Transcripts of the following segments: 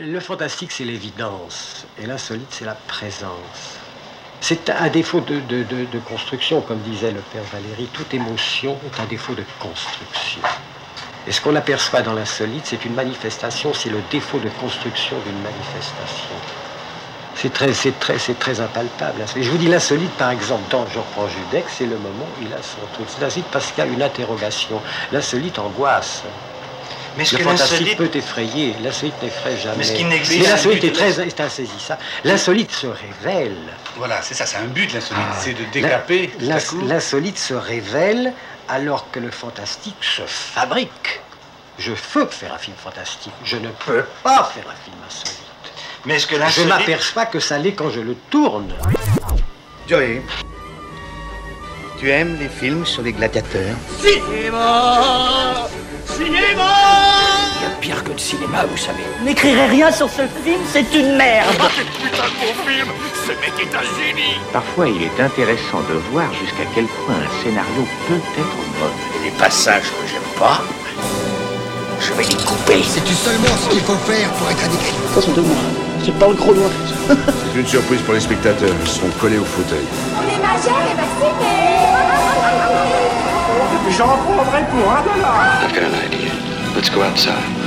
Le fantastique, c'est l'évidence, et l'insolite, c'est la présence. C'est un défaut de, construction, comme disait le père Valéry. Toute émotion est un défaut de construction. Et ce qu'on aperçoit dans l'insolite, c'est une manifestation, c'est le défaut de construction d'une manifestation. C'est très, c'est très, c'est très impalpable. Et je vous dis l'insolite, par exemple, dans Je reprends Judex, c'est le moment où il a son truc. C'est l'insolite parce qu'il y a une interrogation. L'insolite angoisse. Mais est-ce Le que fantastique l'insolite. peut effrayer. L'insolite n'effraie jamais. Mais ce qui n'existe, l'insolite est très est insaisissable. L'insolite se révèle. Voilà, c'est ça, c'est un but l'insolite, Ah. c'est de décaper tout à L'ins- coup. L'insolite se révèle alors que le fantastique se fabrique. Je peux faire un film fantastique. Je ne peux pas faire un film insolite. Mais est-ce que Je l'insolite. m'aperçois que ça l'est quand je le tourne. Joey, tu aimes les films sur les gladiateurs? Il y a pire que le cinéma, vous savez. N'écrirez rien sur ce film, c'est une merde. Parfois, il est intéressant de voir jusqu'à quel point un scénario peut être mauvais. Les passages que j'aime pas, je vais les couper. Sais-tu seulement ce qu'il faut faire pour être écrivain Attention de moi, c'est pas trop loin. C'est une surprise pour les spectateurs. Ils seront collés au fauteuil. On est majeur et vacciné I've got an idea. Let's go outside.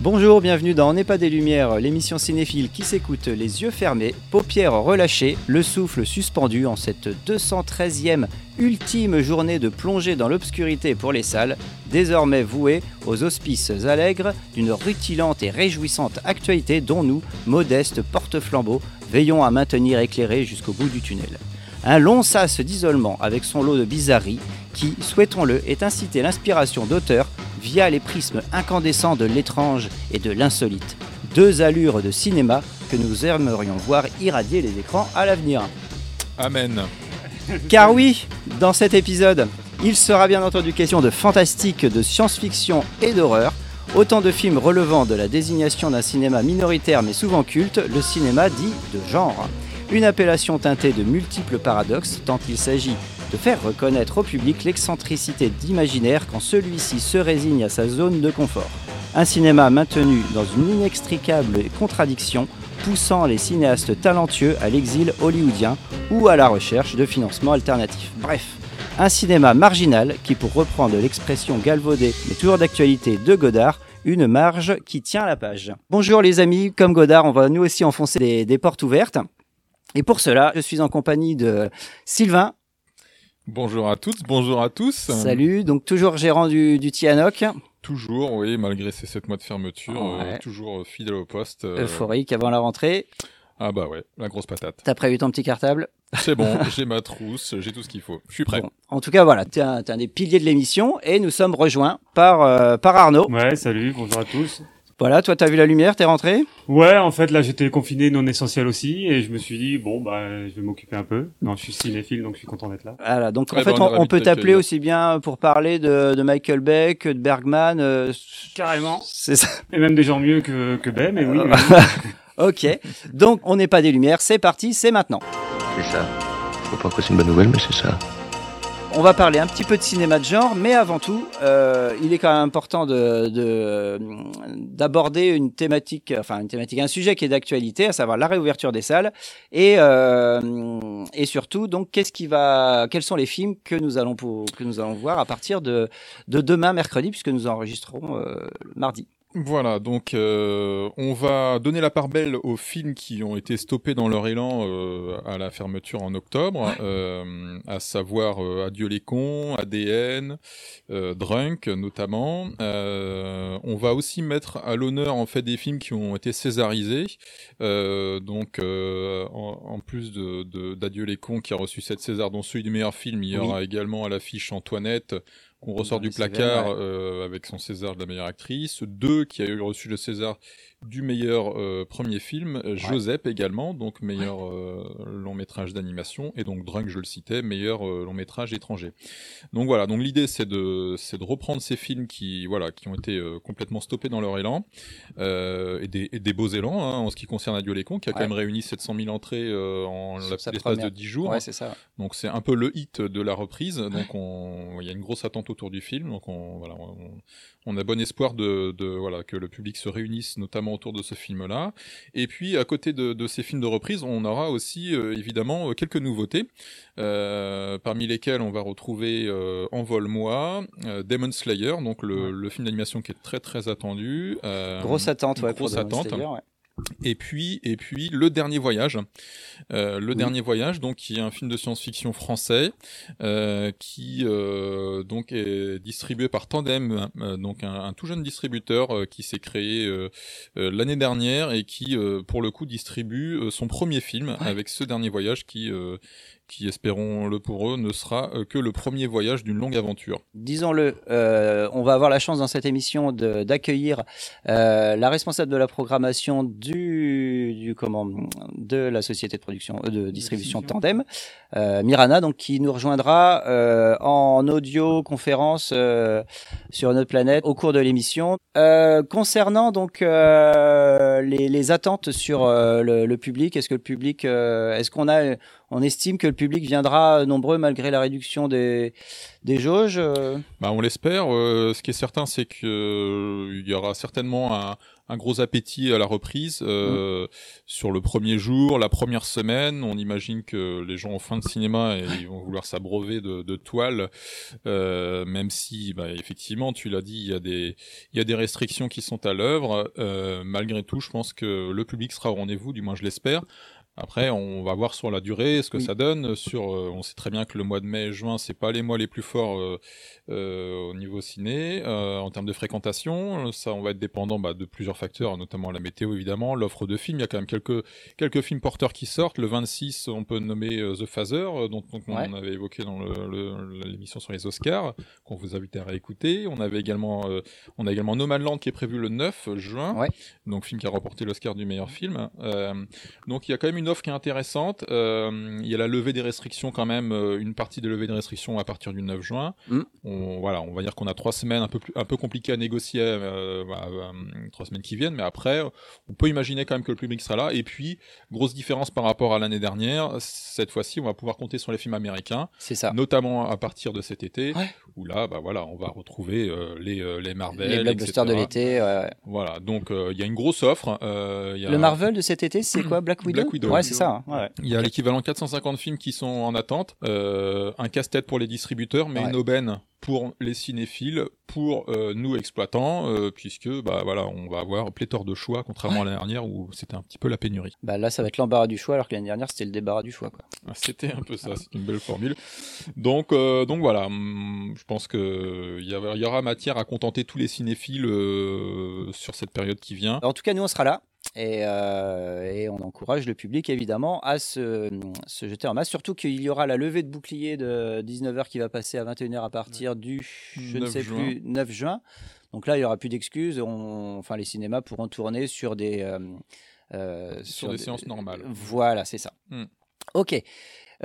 Bonjour, bienvenue dans On n'est pas des lumières, l'émission cinéphile qui s'écoute les yeux fermés, paupières relâchées, le souffle suspendu en cette 213e ultime journée de plongée dans l'obscurité pour les salles, désormais vouée aux auspices allègres d'une rutilante et réjouissante actualité dont nous, modestes porte-flambeaux, veillons à maintenir éclairé jusqu'au bout du tunnel. Un long sas d'isolement avec son lot de bizarreries qui, souhaitons-le, est incité l'inspiration d'auteurs via les prismes incandescents de l'étrange et de l'insolite. Deux allures de cinéma que nous aimerions voir irradier les écrans à l'avenir. Amen. Car oui, dans cet épisode, il sera bien entendu question de fantastique, de science-fiction et d'horreur. Autant de films relevant de la désignation d'un cinéma minoritaire mais souvent culte, le cinéma dit de genre. Une appellation teintée de multiples paradoxes, tant il s'agit de faire reconnaître au public l'excentricité d'imaginaire quand celui-ci se résigne à sa zone de confort. Un cinéma maintenu dans une inextricable contradiction, poussant les cinéastes talentueux à l'exil hollywoodien ou à la recherche de financements alternatifs. Bref, un cinéma marginal qui, pour reprendre l'expression galvaudée mais toujours d'actualité de Godard, une marge qui tient la page. Bonjour les amis, comme Godard, on va nous aussi enfoncer des, des portes ouvertes. Et pour cela, je suis en compagnie de Sylvain. Bonjour à toutes, bonjour à tous. Salut, donc toujours gérant du, du Tianoc, Toujours, oui, malgré ces 7 mois de fermeture, Ouais. euh, toujours euh, fidèle au poste. euh, euphorique avant la rentrée. Ah bah ouais, la grosse patate. T'as prévu ton petit cartable? C'est bon, j'ai ma trousse, j'ai tout ce qu'il faut. Je suis prêt. Bon. En tout cas, voilà, t'es un, un des piliers de l'émission et nous sommes rejoints par, euh, par Arnaud. Ouais, salut, bonjour à tous. Voilà, toi t'as vu la lumière, t'es rentré? Ouais, en fait, là, j'étais confiné non essentiel aussi, et je me suis dit, bon, bah, je vais m'occuper un peu. Non, je suis cinéphile, donc je suis content d'être là. Voilà, donc en fait ben, on peut t'appeler aussi bien pour parler de, de Michael Bay que de Bergman. euh, Carrément. c'est ça. Et même des gens mieux que, que Ben, mais oui. Oui. Ok, donc on n'est pas des lumières, c'est parti, c'est maintenant. C'est ça. Je crois pas que c'est une bonne nouvelle, mais c'est ça. On va parler un petit peu de cinéma de genre, mais avant tout, euh, il est quand même important de de- d'aborder une thématique, enfin une thématique, un sujet qui est d'actualité, à savoir la réouverture des salles et euh, surtout donc qu'est-ce qui va, quels sont les films que nous allons voir à partir de de demain mercredi puisque nous enregistrons euh, mardi. Voilà, donc euh, on va donner la part belle aux films qui ont été stoppés dans leur élan euh, à la fermeture en octobre, euh, à savoir euh, Adieu les cons, ADN, euh, Drunk notamment. Euh, on va aussi mettre à l'honneur en fait des films qui ont été césarisés. Euh, donc euh, en, en plus de, de- d'Adieu les cons qui a reçu cette César dont celui du meilleur film, il y Oui. aura également à l'affiche Antoinette qu'on ressort du placard euh, avec son César de la meilleure actrice, deux qui a eu reçu le César du meilleur euh, premier film, euh, Joseph également, donc meilleur euh, long métrage d'animation, et donc Drunk, je le citais, meilleur euh, long métrage étranger. Donc voilà, donc l'idée c'est de c'est de reprendre ces films qui voilà qui ont été complètement stoppés dans leur élan et, des, et des beaux élans hein, en ce qui concerne Adieu les cons, qui a quand même réuni 700 000 entrées en l'espace de première. 10 jours. Ouais, c'est ça. Donc c'est un peu le hit de la reprise. Donc on- il y a une grosse attente autour du film. Donc on, voilà, on, on a bon espoir de, de, voilà que le public se réunisse notamment autour de ce film-là. Et puis à côté de, de, ces films de reprise, on aura aussi euh, évidemment quelques nouveautés, euh, parmi lesquelles on va retrouver euh, Envol-moi, euh, Demon Slayer, donc le, le film d'animation qui est très très attendu. Euh, grosse attente, ouais, grosse pour Demon attente. Slayer, ouais. Et puis, et puis, le dernier voyage, euh, le Oui. dernier voyage, donc qui est un film de science-fiction français, euh, qui euh, donc est distribué par Tandem, euh, donc un, un tout jeune distributeur euh, qui s'est créé euh, euh, l'année dernière et qui, euh, pour le coup, distribue euh, son premier film avec ce dernier voyage qui, euh, qui espérons-le pour eux, ne sera euh, que le premier voyage d'une longue aventure. Disons-le, euh, on va avoir la chance dans cette émission de- d'accueillir euh, la responsable de la programmation du, du comment de la société de production euh, de distribution Tandem, euh, Mirana, donc qui nous rejoindra euh, en audio conférence euh, sur notre planète au cours de l'émission. Euh, concernant donc euh, les, les attentes sur euh, le, le public, est-ce que le public, euh, est-ce qu'on a, on estime que le public viendra nombreux malgré la réduction des des jauges euh Bah, on l'espère. Euh, ce qui est certain, c'est que euh, y aura certainement un, un gros appétit à la reprise euh, sur le premier jour, la première semaine. On imagine que les gens ont faim de cinéma et ils vont vouloir s'abreuver de, de toiles, euh, même si, bah, effectivement, tu l'as dit, il y a des il y a des restrictions qui sont à l'œuvre. Euh, malgré tout, je pense que le public sera au rendez-vous, du moins je l'espère. Après, on va voir sur la durée ce que ça donne. Sur, euh, on sait très bien que le mois de mai, juin, c'est pas les mois les plus forts euh, euh, au niveau ciné en termes de fréquentation. Ça, on va être dépendant bah, de plusieurs facteurs, notamment la météo évidemment, l'offre de films. Il y a quand même quelques quelques films porteurs qui sortent. Le 26, on peut nommer The Phaser, dont, dont Ouais. on avait évoqué dans l'émission sur les Oscars, qu'on vous invite à réécouter. On avait également, on a également No Man Land qui est prévu le 9 juin, donc film qui a remporté l'Oscar du meilleur film. Donc il y a quand même une offre qui est intéressante. Euh, il y a la levée des restrictions quand même, euh, une partie des levées des restrictions à partir du 9 juin. Mm. On, voilà, on va dire qu'on a trois semaines un peu plus, un peu compliquées à négocier, euh, bah, trois semaines qui viennent, mais après, on peut imaginer quand même que le public sera là. Et puis, grosse différence par rapport à l'année dernière, cette fois-ci, on va pouvoir compter sur les films américains. C'est ça. Notamment à partir de cet été, où là, bah voilà, on va retrouver euh, les, les Marvel, Les blockbusters de l'été. Voilà, donc il y a une grosse offre. il y a- Le Marvel de cet été, c'est quoi? Black Widow? Black Widow. Ouais, c'est ça. hein, ouais. Il y a l'équivalent de 450 films qui sont en attente, euh, un casse-tête pour les distributeurs, mais Ouais. une aubaine pour les cinéphiles, pour euh, nous exploitants, euh, puisque bah voilà, on va avoir pléthore de choix, contrairement à l'année dernière où c'était un petit peu la pénurie. Bah là, ça va être l'embarras du choix, alors que l'année dernière, c'était le débarras du choix. Quoi. Ah, C'était un peu ça, c'est une belle formule. Donc, euh, donc voilà, hum, je pense que il y, aura- il y aura matière à contenter tous les cinéphiles sur cette période qui vient. En tout cas, nous, on sera là. Et, euh, et on encourage le public évidemment à se, se jeter en masse. Surtout qu'il y aura la levée de bouclier de 19h qui va passer à 21h à partir du, je ne 9 sais juin. plus, 9 juin. Donc là, il y aura plus d'excuses. On- Enfin, les cinémas pourront tourner sur des, euh, euh, Sur des séances normales. Voilà, c'est ça. Hmm. Ok.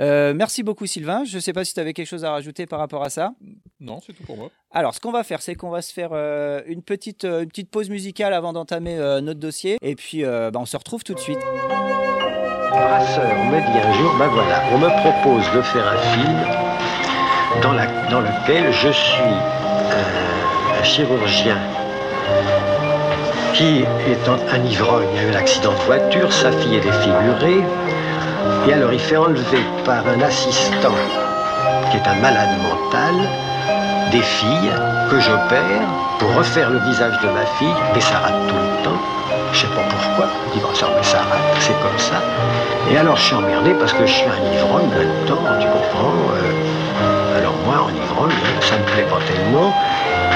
Euh, merci beaucoup Sylvain. Je ne sais pas si tu avais quelque chose à rajouter par rapport à ça. Non, c'est tout pour moi. Alors, ce qu'on va faire, c'est qu'on va se faire euh, une, petite, euh, une petite pause musicale avant d'entamer euh, notre dossier. Et puis, euh, bah, on se retrouve tout de suite. Brasseur me dit un jour, ben voilà, on me propose de faire un film dans, lequel je suis euh, un chirurgien qui est un ivrogne, il a eu un accident de voiture, sa fille est défigurée, et alors il fait enlever par un assistant qui est un malade mental des filles que j'opère pour refaire le visage de ma fille, mais ça rate tout le temps. Je sais pas pourquoi. Dit, bon, ça, mais ça rate, c'est comme ça. Et alors je suis emmerdé parce que je suis un ivrogne là-dedans, tu comprends euh, Alors moi, en ivrogne, ça me plaît pas tellement.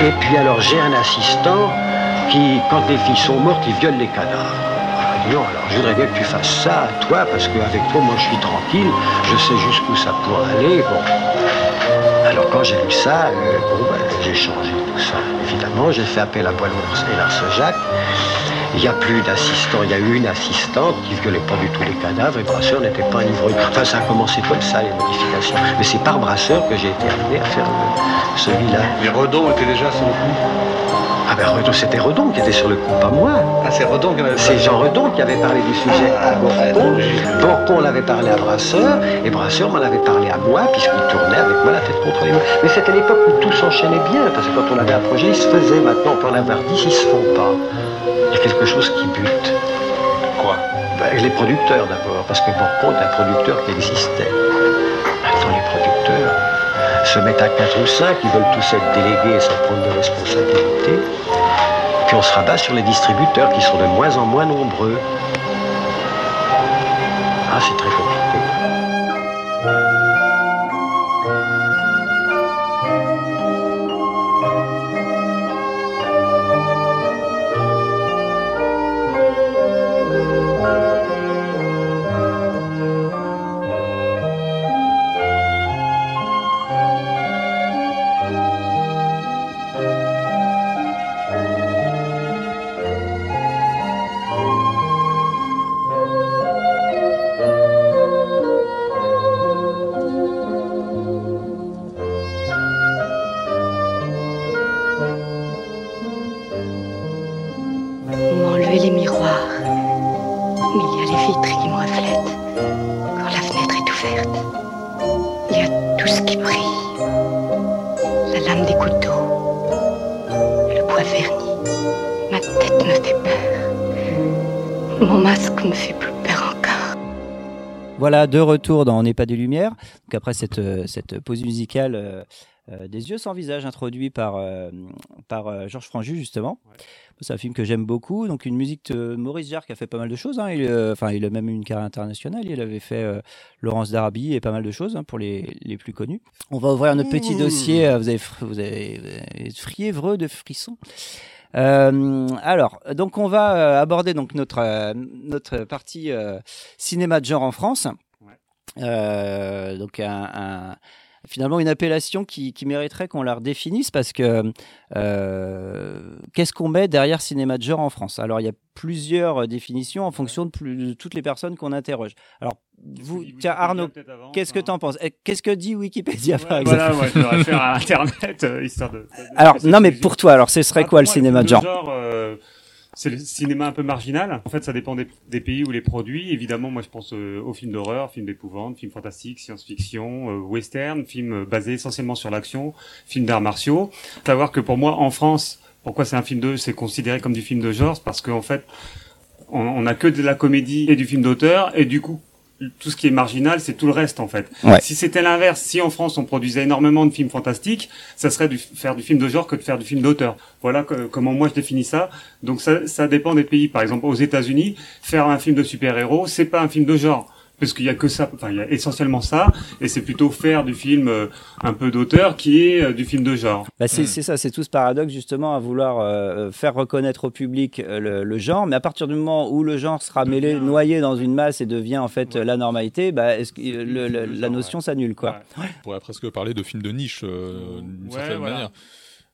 Et puis alors j'ai un assistant qui, quand les filles sont mortes, il viole les cadavres. Alors, dit, non, alors je voudrais bien que tu fasses ça, toi, parce qu'avec toi, moi, je suis tranquille, je sais jusqu'où ça pourrait aller. Bon. Alors quand j'ai lu ça, euh, ben, j'ai changé tout ça. Évidemment, j'ai fait appel à Paul et Lars Jacques. Il n'y a plus d'assistant, il y a eu une assistante qui violait pas du tout les cadavres et Brasseur n'était pas un. Enfin, ça a commencé comme ça, les modifications. Mais c'est par Brasseur que j'ai été amené à faire le- celui-là. Les Redon étaient déjà le coup Ah ben Redon, c'était Redon qui était sur le coup, pas moi. Ah, c'est Redon qui C'est Jean Redon qui avait parlé du sujet Ah, à ouais, logique. Borpon l'avait parlé à Brasseur, et Brasseur m'en avait parlé à moi, puisqu'il tournait avec moi la tête contre les murs. Mais c'était l'époque où tout s'enchaînait bien, parce que quand on avait un projet, il se faisait. Maintenant, on peut en avoir dix, ils se font pas. Il y a quelque chose qui bute. Quoi? Ben, les producteurs d'abord, parce que Borpon est un producteur qui existait. Maintenant, les producteurs se mettent à 4 ou 5, ils veulent tous être délégués sans prendre de responsabilité. Puis on se rabat sur les distributeurs qui sont de moins en moins nombreux. Ah, c'est très compliqué. Voilà, de retour dans On n'est pas des lumières. Donc après cette, euh, cette pause musicale, euh, euh, Des yeux sans visage, introduit par, euh, par euh, Georges Franju, justement. C'est un film que j'aime beaucoup. Donc, une musique de Maurice Jarre qui a fait pas mal de choses. hein. Il, enfin, il a même eu une carrière internationale. Il avait fait Laurence Darby et pas mal de choses hein, pour les, les plus connus. On va ouvrir notre petit Mmh. dossier. Vous avez, vous avez, vous avez friévreux de frissons. Euh, alors, donc on va aborder donc notre euh, notre partie euh, cinéma de genre en France. Euh, donc un, un- finalement une appellation qui, qui mériterait qu'on la redéfinisse parce que euh, qu'est-ce qu'on met derrière cinéma de genre en France? Alors il y a plusieurs définitions en fonction de, plus- de toutes les personnes qu'on interroge. Alors vous, tiens Arnaud, qu'est-ce que tu en penses? Eh, Qu'est-ce que dit Wikipédia par exemple? Voilà, ouais, je me réfère à Internet, euh, histoire de. de- Alors non mais pour toi, alors ce serait Ah, quoi le moi, cinéma de genre, euh, C'est le cinéma un peu marginal. En fait, ça dépend des, pays où les produits. Évidemment, moi, je pense euh, aux films d'horreur, films d'épouvante, films fantastiques, science-fiction, euh, western, films euh, basés essentiellement sur l'action, films d'arts martiaux. Savoir que pour moi, en France, pourquoi c'est un film de, c'est considéré comme du film de genre, parce qu'en fait, on, on a que de la comédie et du film d'auteur, et du coup, tout ce qui est marginal, c'est tout le reste en fait. Ouais. Si c'était l'inverse, si en France on produisait énormément de films fantastiques, ça serait du, faire du film de genre que de faire du film d'auteur. Voilà que- comment moi je définis ça. Donc ça, ça dépend des pays. Par exemple, aux États-Unis, faire un film de super-héros, c'est pas un film de genre. Parce qu'il y a que ça, enfin il y a essentiellement ça, et c'est plutôt faire du film euh, un peu d'auteur qui est euh, du film de genre. Bah, c'est c'est ça, c'est tout ce paradoxe justement à vouloir euh, faire reconnaître au public euh, le, le genre, mais à partir du moment où le genre sera mêlé, noyé dans une masse et devient en fait euh, la normalité, bah, est-ce que, euh, le- le- la notion s'annule quoi. On pourrait presque parler de film de niche euh, d'une Ouais, certaine voilà. manière.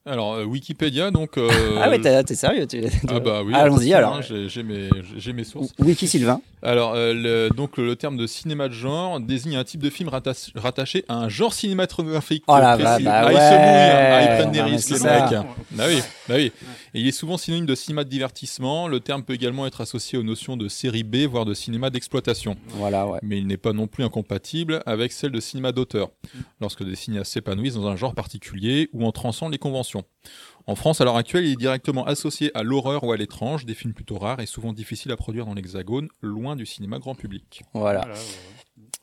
Alors euh, Wikipédia donc. euh, Ah ouais, t'es t'es sérieux tu- Ah bah oui. Allons-y alors. j'ai- J'ai mes, j'ai mes sources. Wiki Sylvain. Alors, euh, le, donc le terme de cinéma de genre désigne un type de film rattache- rattaché à un genre cinématographique. Oh précis. va- bah ah, ils se mouillent, hein. ah, ils prennent des risques, les mecs. Bah oui, bah oui. Et il est souvent synonyme de cinéma de divertissement. Le terme peut également être associé aux notions de série B, voire de cinéma d'exploitation. Voilà, ouais. Mais il n'est pas non plus incompatible avec celle de cinéma d'auteur, lorsque des cinéastes s'épanouissent dans un genre particulier ou en transcendent les conventions. En France, à l'heure actuelle, il est directement associé à l'horreur ou à l'étrange, des films plutôt rares et souvent difficiles à produire dans l'hexagone, loin du cinéma grand public. Voilà.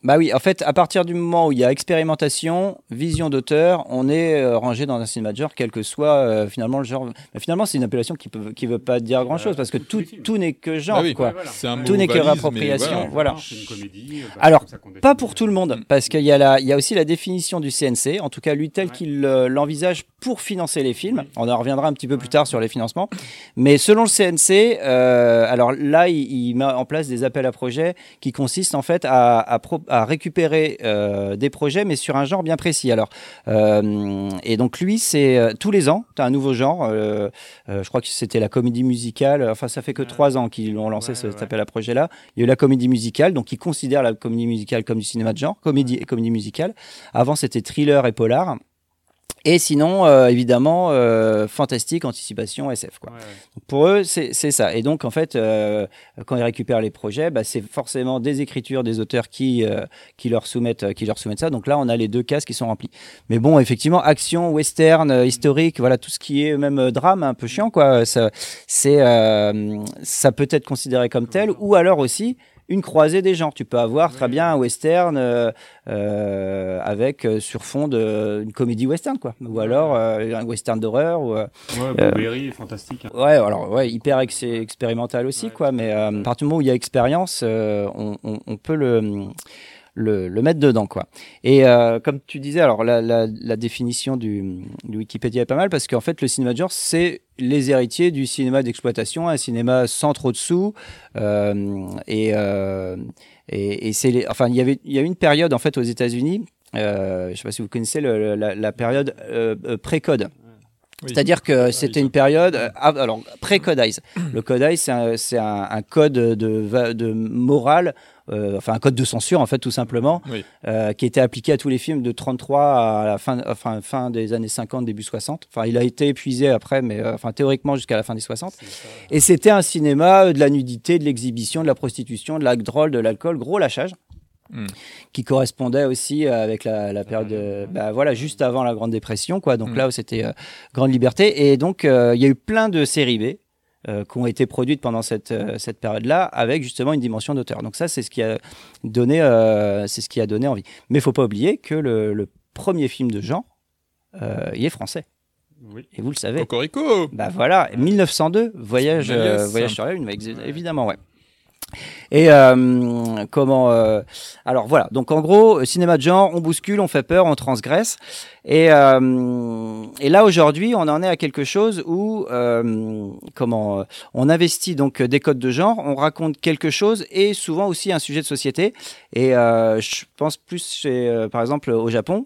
Bah oui, en fait, à partir du moment où il y a expérimentation, vision d'auteur, on est euh, rangé dans un cinéma de genre, quel que soit euh, finalement le genre. Mais finalement, c'est une appellation qui peut, qui veut pas dire grand chose parce que tout, tout n'est que genre, Ah oui, quoi. ouais, voilà. C'est un Tout n'est que réappropriation, voilà. voilà. C'est une comédie. euh, bah, Alors, pas pour tout le monde, parce qu'il y, a la- il y a aussi la définition du CNC, en tout cas lui tel qu'il euh, l'envisage pour financer les films. On en reviendra un petit peu plus tard sur les financements. Mais selon le CNC, euh, alors là, il, il met en place des appels à projets qui consistent en fait à, à pro- à récupérer euh, des projets, mais sur un genre bien précis. Alors, euh, et donc lui, c'est euh, tous les ans, tu as un nouveau genre. euh, euh, je crois que c'était la comédie musicale. Enfin, ça fait que trois ans qu'ils ont lancé cet appel à projet-là. Il y a eu la comédie musicale, donc ils considèrent la comédie musicale comme du cinéma de genre, comédie et comédie musicale. Avant, c'était thriller et polar. Et sinon, euh, évidemment, euh, fantastique, anticipation, SF. Quoi. Ouais, ouais. Donc, Pour eux, c'est ça. Et donc, en fait, euh, quand ils récupèrent les projets, bah, c'est forcément des écritures des auteurs qui, euh, qui, leur soumettent, euh, qui leur soumettent ça. Donc là, on a les deux cases qui sont remplies. Mais bon, effectivement, action, western, euh, historique, voilà, tout ce qui est même drame, un peu chiant, quoi. Ça, c'est, euh, ça peut être considéré comme tel, ou alors aussi une croisée des genres. Tu peux avoir très bien un western euh, euh, avec euh, sur fond de une comédie western, quoi. Ou alors euh, un western d'horreur. Ou, euh, Ouais, fantastique. hein. Ouais, alors ouais, hyper ex- expérimental aussi, quoi. Mais euh, à partir du moment où il y a expérience, euh, on, on- on peut le, le, le mettre dedans, quoi. Et euh, comme tu disais, alors la, la, la définition du, du Wikipédia est pas mal parce qu'en fait, le cinéma de genre, c'est les héritiers du cinéma d'exploitation, un cinéma sans trop de sous. euh, et euh, et, et c'est les, enfin, il y avait, il y a une période en fait aux États-Unis. Euh, je sais pas si vous connaissez le- la, la période pré-code. C'est-à-dire que c'était une période, alors pré-codize. Le codize, c'est un, un- un code de, de morale, euh, enfin un code de censure en fait tout simplement, Oui. euh, qui était appliqué à tous les films de 33 à la fin, enfin, fin des années 50, début 60. Enfin, il a été épuisé après, mais euh, enfin théoriquement jusqu'à la fin des 60. Et c'était un cinéma de la nudité, de l'exhibition, de la prostitution, de la drogue, de l'alcool, gros lâchage Hmm. qui correspondait aussi avec la, la période, bah, voilà, juste avant la Grande Dépression, quoi. Donc Mm. là où c'était euh, grande liberté. Et donc euh, il y a eu plein de séries B. euh, qui ont été produites pendant cette, euh, cette période-là avec justement une dimension d'auteur. Donc ça, c'est ce qui a donné, euh, c'est ce qui a donné envie. Mais il faut pas oublier que le, le premier film de genre, euh, il est français. Oui. Et vous le savez. Cocorico Bah voilà, 1902, voyage, euh, voyage sur la lune, évidemment, ouais. Et euh, comment euh, Alors voilà, donc en gros, cinéma de genre, on bouscule, on fait peur, on transgresse. Et, euh, et là aujourd'hui, on en est à quelque chose où euh, comment euh, on investit donc des codes de genre, on raconte quelque chose et souvent aussi un sujet de société. Et euh, je pense plus chez, euh, par exemple au Japon.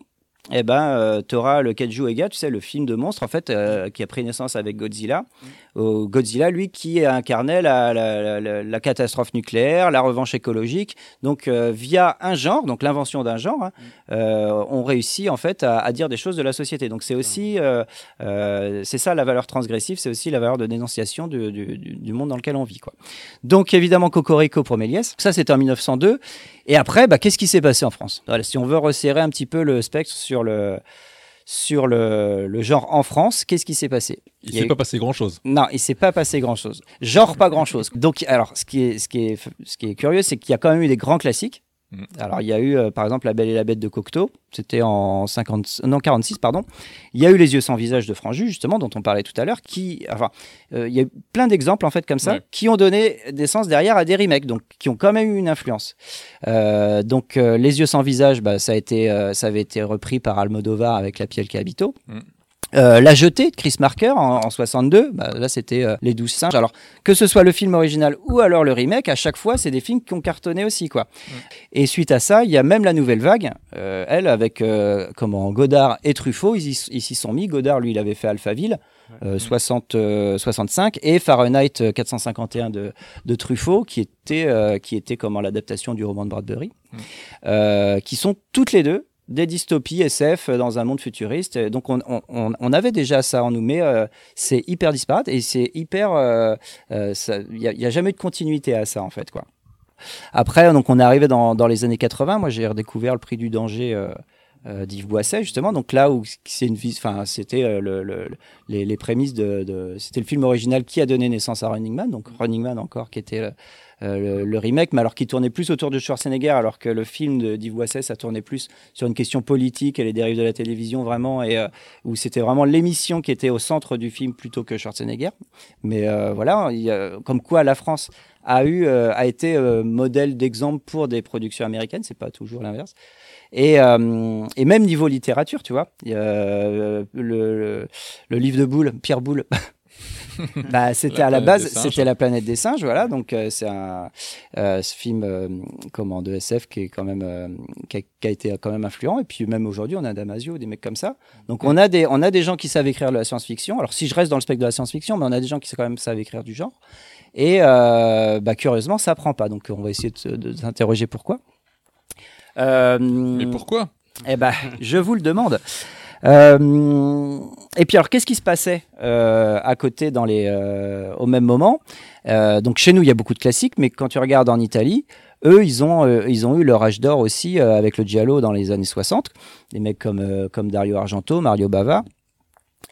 Eh ben, tu auras le Kaiju Ega, tu sais, le film de monstre, en fait, euh, qui a pris naissance avec Godzilla. Euh, Godzilla, lui, qui incarnait la, la, la, la catastrophe nucléaire, la revanche écologique. Donc, euh, via un genre, donc l'invention d'un genre, hein, euh, on réussit, en fait, à, à dire des choses de la société. Donc, c'est aussi, euh, euh, c'est ça la valeur transgressive, c'est aussi la valeur de dénonciation du, du, du, du monde dans lequel on vit, quoi. Donc, évidemment, Cocorico pour Méliès. Ça, c'était en 1902. Et après, bah, qu'est-ce qui s'est passé en France? Voilà, Si on veut resserrer un petit peu le spectre sur le, sur le, le genre en France, qu'est-ce qui s'est passé? Il s'est pas passé grand-chose. Non, il s'est pas passé grand-chose. Genre pas grand-chose. Donc, alors, ce qui est, ce qui est, ce qui est curieux, c'est qu'il y a quand même eu des grands classiques. Mm. Alors, il y a eu, euh, par exemple, La Belle et la Bête de Cocteau. C'était en 50, non, 46, pardon. Il y a eu Les Yeux sans visage de Franju, justement, dont on parlait tout à l'heure, qui, enfin, euh, il y a eu plein d'exemples, en fait, comme ça, Ouais. qui ont donné naissance derrière à des remakes, donc, qui ont quand même eu une influence. Euh, donc, euh, Les Yeux sans visage, bah, ça a été, euh, ça avait été repris par Almodovar avec La Piel Habito. Mm. Euh, la jetée de Chris Marker en, en 62, bah, là c'était euh, Les Douze Singes. Alors que ce soit le film original ou alors le remake, à chaque fois c'est des films qui ont cartonné aussi quoi. Et suite à ça, il y a même la nouvelle vague, euh, elle avec comment Godard et Truffaut, ils s'y sont mis. Godard lui il avait fait Alphaville. euh, 60, euh, 65 et Fahrenheit euh, 451 de, de Truffaut qui était qui était comment l'adaptation du roman de Bradbury euh, qui sont toutes les deux des dystopies SF dans un monde futuriste. Et Donc on, on- avait déjà ça en nous, mais euh, c'est hyper disparate et c'est hyper. euh, euh, Il n'y a, il jamais eu de continuité à ça en fait quoi. Après, donc on est arrivé dans, dans les années 80. Moi, j'ai redécouvert le prix du danger. euh, euh, d'Yves Boisset justement donc là où c'est une c'était euh, le, le- les, prémices de- c'était le film original qui a donné naissance à Running Man donc Running Man encore qui était le, euh, le, remake mais alors qui tournait plus autour de Schwarzenegger alors que le film d'Yves Boisset ça tournait plus sur une question politique et les dérives de la télévision vraiment et euh, où c'était vraiment l'émission qui était au centre du film plutôt que Schwarzenegger. Mais euh, voilà comme quoi la France a eu a été modèle d'exemple pour des productions américaines c'est pas toujours l'inverse. Et, même niveau littérature, tu vois, le, le livre de Boulle, Pierre Boulle, bah, c'était à la base, c'était la planète des singes, voilà. Donc euh, c'est un euh, ce film euh, comment de SF qui est quand même euh, qui, a, qui a été quand même influent. Et puis même aujourd'hui, on a Damasio, des mecs comme ça. Donc on a des on a des gens qui savent écrire de la science-fiction. Alors si je reste dans le spectre de la science-fiction, mais on a des gens qui quand même savent écrire du genre. Et bah, curieusement, ça prend pas. Donc on va essayer de, de s'interroger pourquoi. Mais pourquoi? Eh ben, je vous le demande. Euh, et puis alors, qu'est-ce qui se passait euh, à côté dans les, euh, au même moment? Donc chez nous, il y a beaucoup de classiques, mais quand tu regardes en Italie, eux, ils ont, ils ont eu leur âge d'or aussi avec le giallo dans les années 60. Des mecs comme, comme Dario Argento, Mario Bava.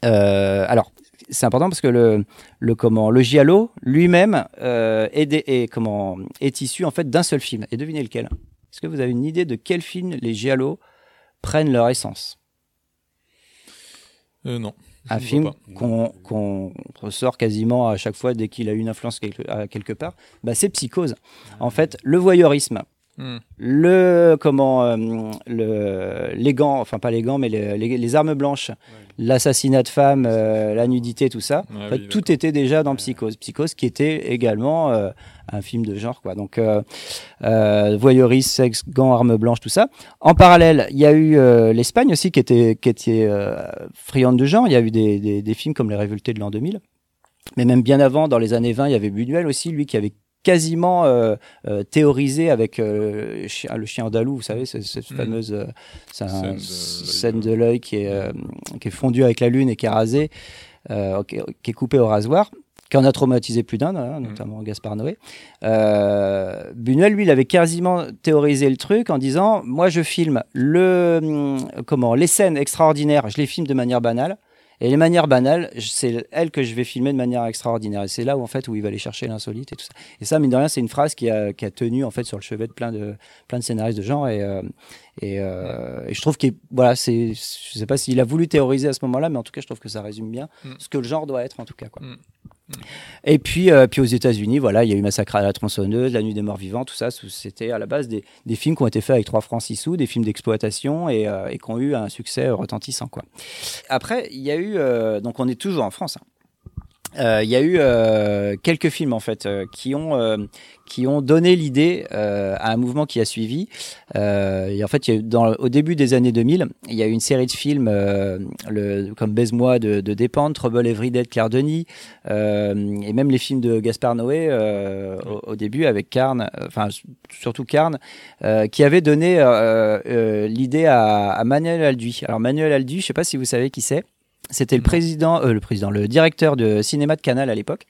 Alors, c'est important parce que le, le, comment, le giallo lui-même est, est, comment, est issu en fait d'un seul film. Et devinez lequel? Est-ce que vous avez une idée de quel film les giallo prennent leur essence? Euh, non. un film qu'on ressort quasiment à chaque fois dès qu'il a une influence quelque, à quelque part, bah c'est Psychose. En fait, le voyeurisme, Hmm. le comment, euh, le, les gants, enfin pas les gants, mais les, les- les armes blanches, l'assassinat de femmes, euh, la nudité, tout ça, Ah en fait, oui, tout était déjà dans Psychose. Psychose qui était également euh, un film de genre, quoi. Donc euh, euh, voyeurisme, sexe, gants, armes blanches, tout ça. En parallèle, il y a eu euh, l'Espagne aussi qui était, qui était euh, friande de genre. Il y a eu des, des, des films comme Les Révoltés de l'an 2000. Mais même bien avant, dans les années 20, il y avait Buñuel aussi, lui, qui avait quasiment euh, euh, théorisé avec euh, le chien- le chien andalou, vous savez, cette, cette Mhm. fameuse euh, Scène de scène de l'œil qui est, euh, qui est fondue avec la lune et qui est rasée, euh, qui, qui est coupée au rasoir, qui en a traumatisé plus d'un, hein, notamment Gaspard Noé. Euh, Buñuel, lui, il avait quasiment théorisé le truc en disant, moi, je filme le, hum, comment, les scènes extraordinaires, je les filme de manière banale. Et les manières banales, c'est elles que je vais filmer de manière extraordinaire. Et c'est là où, en fait, où il va aller chercher l'insolite et tout ça. Et ça, mine de rien, c'est une phrase qui a, qui a tenu, en fait, sur le chevet de plein de, plein de scénaristes de genre. Et, euh, et, euh, et je trouve qu'il, voilà, c'est, je sais pas s'il a voulu théoriser à ce moment-là, mais en tout cas, je trouve que ça résume bien Mm. ce que le genre doit être, en tout cas, quoi. Mm. Et puis, euh, puis aux États-Unis, voilà, il y a eu Massacre à la tronçonneuse, La Nuit des Morts Vivants, tout ça. C'était à la base des, films qui ont été faits avec 3 francs 6 sous, des films d'exploitation et, euh, et qui ont eu un succès retentissant. Quoi. Après, il y a eu, euh, donc on est toujours en France. hein. Euh, Il y a eu euh, quelques films en fait euh, qui ont euh, qui ont donné l'idée euh, à un mouvement qui a suivi. Euh, et en fait, y a dans, au début des années 2000, il y a eu une série de films euh, le, comme Baise-moi de, de Despentes, Trouble Everyday de Claire Denis, euh, et même les films de Gaspard Noé euh, au, au début avec Carne, euh, enfin surtout Carne, euh, qui avait donné euh, euh, l'idée à, à Manuel Alduy. Alors Manuel Alduy, je sais pas si vous savez qui c'est. C'était le président, euh, le président, le directeur de cinéma de Canal à l'époque.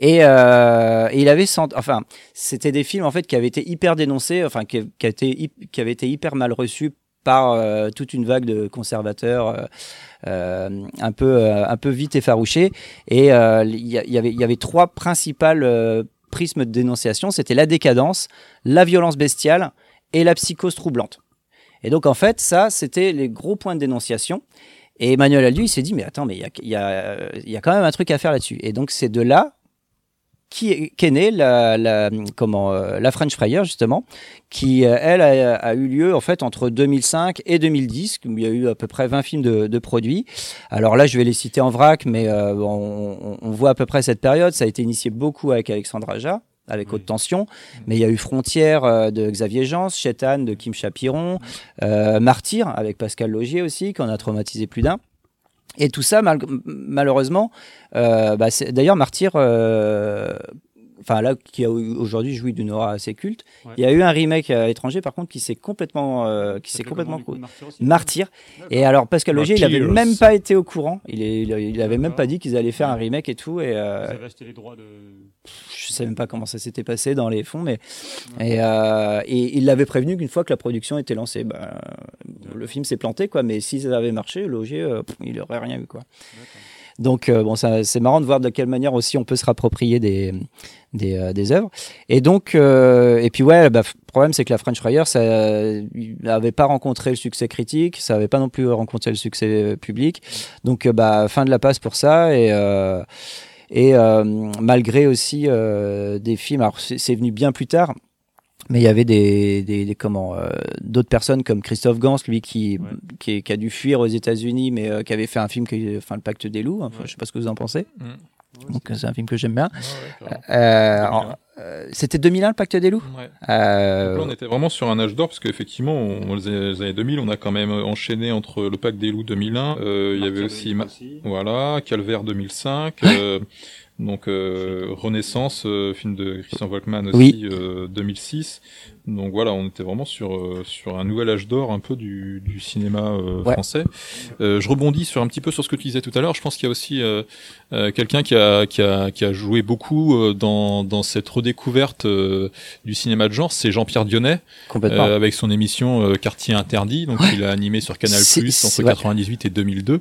Et, euh, et il avait sent- enfin, c'était des films en fait qui avaient été hyper dénoncés, enfin qui, qui, a été, hy- qui avaient été hyper mal reçus par euh, toute une vague de conservateurs euh, un peu un peu vite effarouchés. Et il y, avait il y avait trois principales prismes de dénonciation. C'était la décadence, la violence bestiale et la psychose troublante. Et donc en fait, ça, c'était les gros points de dénonciation. Et Emmanuel Aldu, il s'est dit, mais attends, mais il y a, y, a, y a quand même un truc à faire là-dessus. Et donc c'est de là qui est, qu'est née la, la, comment, euh, la French Fryer, justement, qui, euh, elle, a, eu lieu en fait entre 2005 et 2010, où il y a eu à peu près 20 films de, de produits. Alors là, je vais les citer en vrac, mais euh, on- on voit à peu près cette période. Ça a été initié beaucoup avec Alexandre Aja avec haute tension, mais il y a eu Frontières euh, de Xavier Jans, Chétan de Kim Chapiron, euh, Martyr avec Pascal Logier aussi, qu'on a traumatisé plus d'un. Et tout ça, mal- malheureusement, euh, bah, c'est- d'ailleurs, Martyr, euh, enfin là, qui a aujourd'hui jouit d'une aura assez culte, Ouais. il y a eu un remake à l'étranger, par contre, qui s'est complètement, euh, qui s'est complètement coup, Martyr aussi Martyr. D'accord. Et alors, Pascal Logier, il avait même pas été au courant. Il, est, il, il avait même pas dit qu'ils allaient faire un remake et tout. Et euh, Vous avez acheté les droits de. je sais même pas comment ça s'était passé dans les fonds, mais et, euh, et il l'avait prévenu qu'une fois que la production était lancée, ben, le film s'est planté quoi. Mais si ça avait marché, Logier, euh, pff, il aurait rien eu quoi. Donc euh, bon, c'est marrant de voir de quelle manière aussi on peut se rapproprier des euh, œuvres. Et donc euh, et puis ouais, bah, le problème c'est que la French Fryer, ça n'avait pas rencontré le succès critique, ça n'avait pas non plus rencontré le succès public. Donc bah fin de la passe pour ça et malgré aussi des films, alors c'est venu bien plus tard, mais il y avait des, des, des- comment euh, d'autres personnes comme Christophe Gans, lui qui, qui, a dû fuir aux États-Unis, mais euh, qui avait fait un film, qui, enfin le Pacte des loups. Enfin, Je sais pas ce que vous en pensez. Mm. Donc c'est un film que j'aime bien. Euh, C'était 2001 le Pacte des loups? Ouais. Euh, Donc là, on était vraiment sur un âge d'or parce qu'effectivement, on, les années 2000, on a quand même enchaîné entre le Pacte des loups 2001, euh, il y avait aussi, Ma- voilà, Calvaire 2005, euh, Donc euh, Renaissance, euh, film de Christian Volkmann aussi, Oui. euh, 2006. Donc voilà, on était vraiment sur euh, sur un nouvel âge d'or un peu du, du cinéma euh, Ouais. français. Euh, je rebondis sur un petit peu sur ce que tu disais tout à l'heure. Je pense qu'il y a aussi euh, euh, quelqu'un qui a, qui a qui a joué beaucoup euh, dans dans cette redécouverte euh, du cinéma de genre, c'est Jean-Pierre Dionnet euh, avec son émission euh, Quartier interdit. Donc il a animé sur Canal Plus entre ouais. 98 et 2002.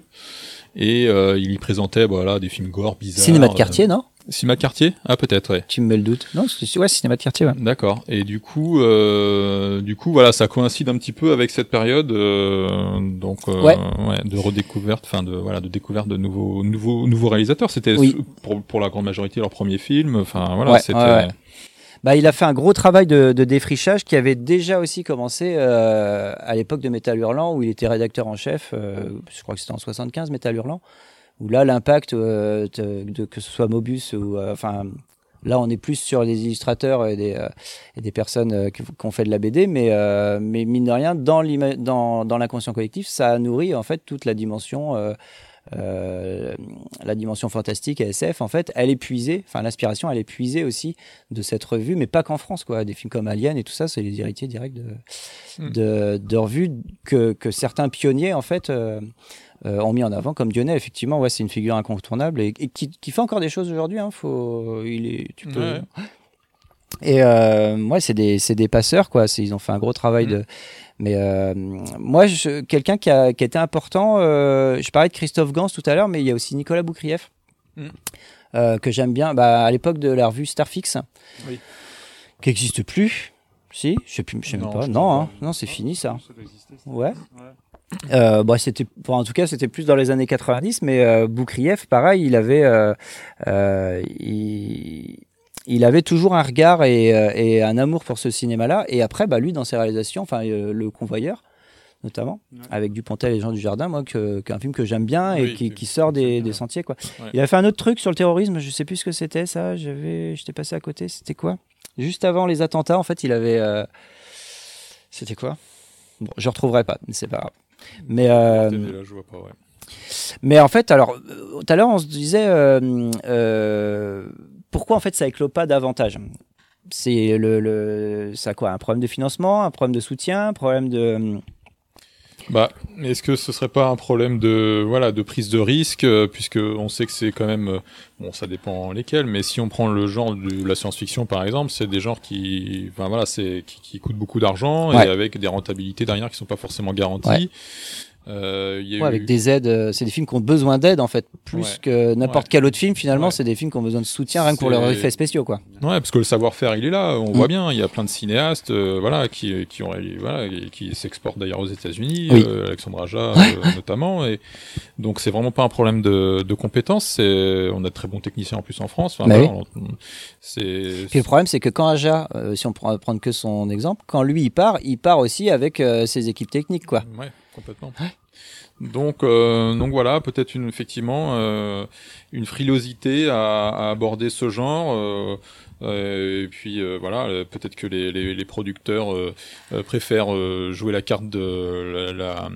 Et euh, il y présentait voilà des films gore bizarres. Cinéma de quartier, euh, non? Cinéma de quartier? Ah peut-être, ouais. Tu me mets le doute. Non, c'est ouais, cinéma de quartier, ouais. D'accord. Et du coup, euh, du coup, voilà, ça coïncide un petit peu avec cette période, euh, donc euh, Ouais. de redécouverte, enfin de voilà, de découverte de nouveaux, nouveaux, nouveaux réalisateurs. C'était Oui. pour pour la grande majorité leur premier film. Enfin voilà, Ouais, c'était. Bah, il a fait un gros travail de, de défrichage qui avait déjà aussi commencé euh, à l'époque de Métal Hurlant, où il était rédacteur en chef, euh, je crois que c'était en 75, Métal Hurlant, où là, l'impact, euh, de, que ce soit Mobus ou. euh, Enfin, là, on est plus sur des illustrateurs et des, euh, et des personnes euh, qui, qui ont fait de la BD, mais, mais mine de rien, dans l'ima- dans, dans l'inconscient collectif, ça a nourri en fait toute la dimension. Euh, la dimension fantastique SF, en fait, elle est puisée, enfin l'inspiration, elle est puisée aussi de cette revue, mais pas qu'en France, quoi. Des films comme Alien et tout ça, c'est les héritiers directs de, Mm. de, de revues que, que certains pionniers, en fait, euh, euh, ont mis en avant, comme Dionnet, effectivement, ouais, c'est une figure incontournable et, et qui, qui fait encore des choses aujourd'hui. Hein, faut, il est, tu peux. Ouais. Et euh, ouais, c'est des, passeurs, quoi. Ils ont fait un gros travail Mm. de. Mais euh, moi, je- quelqu'un qui a, qui a été important, euh, je parlais de Christophe Gans tout à l'heure, mais il y a aussi Nicolas Boukrieff, Mm. euh, que j'aime bien. Bah, à l'époque de la revue Starfix, Oui. qui n'existe plus. Si, je sais plus, je sais même Non, pas. Non, hein. non, c'est fini ça. Ça exister. Ouais. Ouais. Euh, bah, c'était, bon, en tout cas, c'était plus dans les années 90, mais euh, Boukrieff, pareil, il avait, euh, euh, il, il avait toujours un regard et, euh, et un amour pour ce cinéma-là. Et après, bah, lui, dans ses réalisations, enfin, euh, Le Convoyeur, notamment, Ouais. avec Dupontel et les gens du jardin, moi, qu'un film que j'aime bien et Oui, qui, sort des, sentiers, quoi. Ouais. Il a fait un autre truc sur le terrorisme, je sais plus ce que c'était, ça. J'étais passé à côté. C'était quoi? Juste avant les attentats, en fait, il avait. euh, C'était quoi? Bon, je retrouverai pas, mais c'est pas grave. Mais, euh, Peut-être, là, je vois pas, ouais. mais en fait, alors, tout à l'heure, on se disait euh, euh, pourquoi en fait ça éclot pas davantage? C'est le, le, ça quoi? Un problème de financement, un problème de soutien, un problème de. Bah, est-ce que ce serait pas un problème de voilà de prise de risque euh, puisque on sait que c'est quand même euh, bon ça dépend lesquels mais si on prend le genre de la science-fiction par exemple c'est des genres qui enfin voilà c'est qui, qui coûtent beaucoup d'argent Ouais. et avec des rentabilités derrière qui sont pas forcément garanties. Ouais. Euh, il y a Ouais, eu- avec des aides, euh, c'est des films qui ont besoin d'aide en fait, plus Ouais. que n'importe Ouais. quel autre film finalement, Ouais. c'est des films qui ont besoin de soutien rien que pour leurs effets spéciaux quoi. Ouais, parce que le savoir-faire, il est là. On Mm. voit bien, il y a plein de cinéastes, euh, voilà, qui qui ont, voilà, qui s'exportent d'ailleurs aux États-Unis, Oui. euh, Alexandre Aja euh, notamment. Et donc c'est vraiment pas un problème de, de compétences. C'est, on a de très bons techniciens en plus en France. Enfin, Bah on-. Puis le problème, c'est que quand Aja, euh, si on prend prendre que son exemple, quand lui il part, il part aussi avec euh, ses équipes techniques quoi. Ouais, complètement. Donc, euh, donc voilà, peut-être une effectivement euh, une frilosité à, à aborder ce genre. euh, euh, et puis euh, voilà, peut-être que les, les, les producteurs euh, préfèrent euh, jouer la carte de la, la,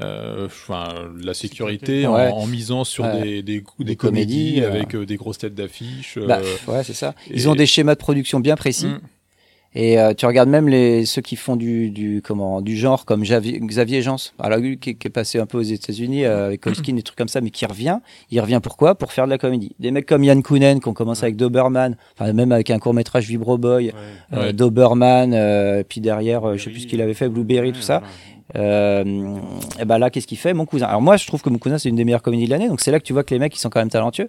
euh, enfin, la sécurité en, Ouais. en misant sur des, des, des, Des comédies, comédies, avec des grosses têtes d'affiche. Bah, ouais, c'est ça. Ils et- ont des schémas de production bien précis. Mm. Et euh, tu regardes même les ceux qui font du, du comment du genre comme Javi- Xavier Jans, alors qui, qui est passé un peu aux États-Unis euh, avec Colskin des trucs comme ça, mais qui revient. Il revient pourquoi Pour faire de la comédie. Des mecs comme Yann Kounen qui ont commencé avec Doberman, enfin même avec un court métrage Vibro Boy, Ouais. euh, Ouais. Doberman, euh, puis derrière euh, je sais plus ce qu'il avait fait, Blueberry, Ouais, tout ça. Euh, et ben là, qu'est-ce qu'il fait? Mon cousin. Alors moi, je trouve que Mon cousin, c'est une des meilleures comédies de l'année. Donc c'est là que tu vois que les mecs, ils sont quand même talentueux.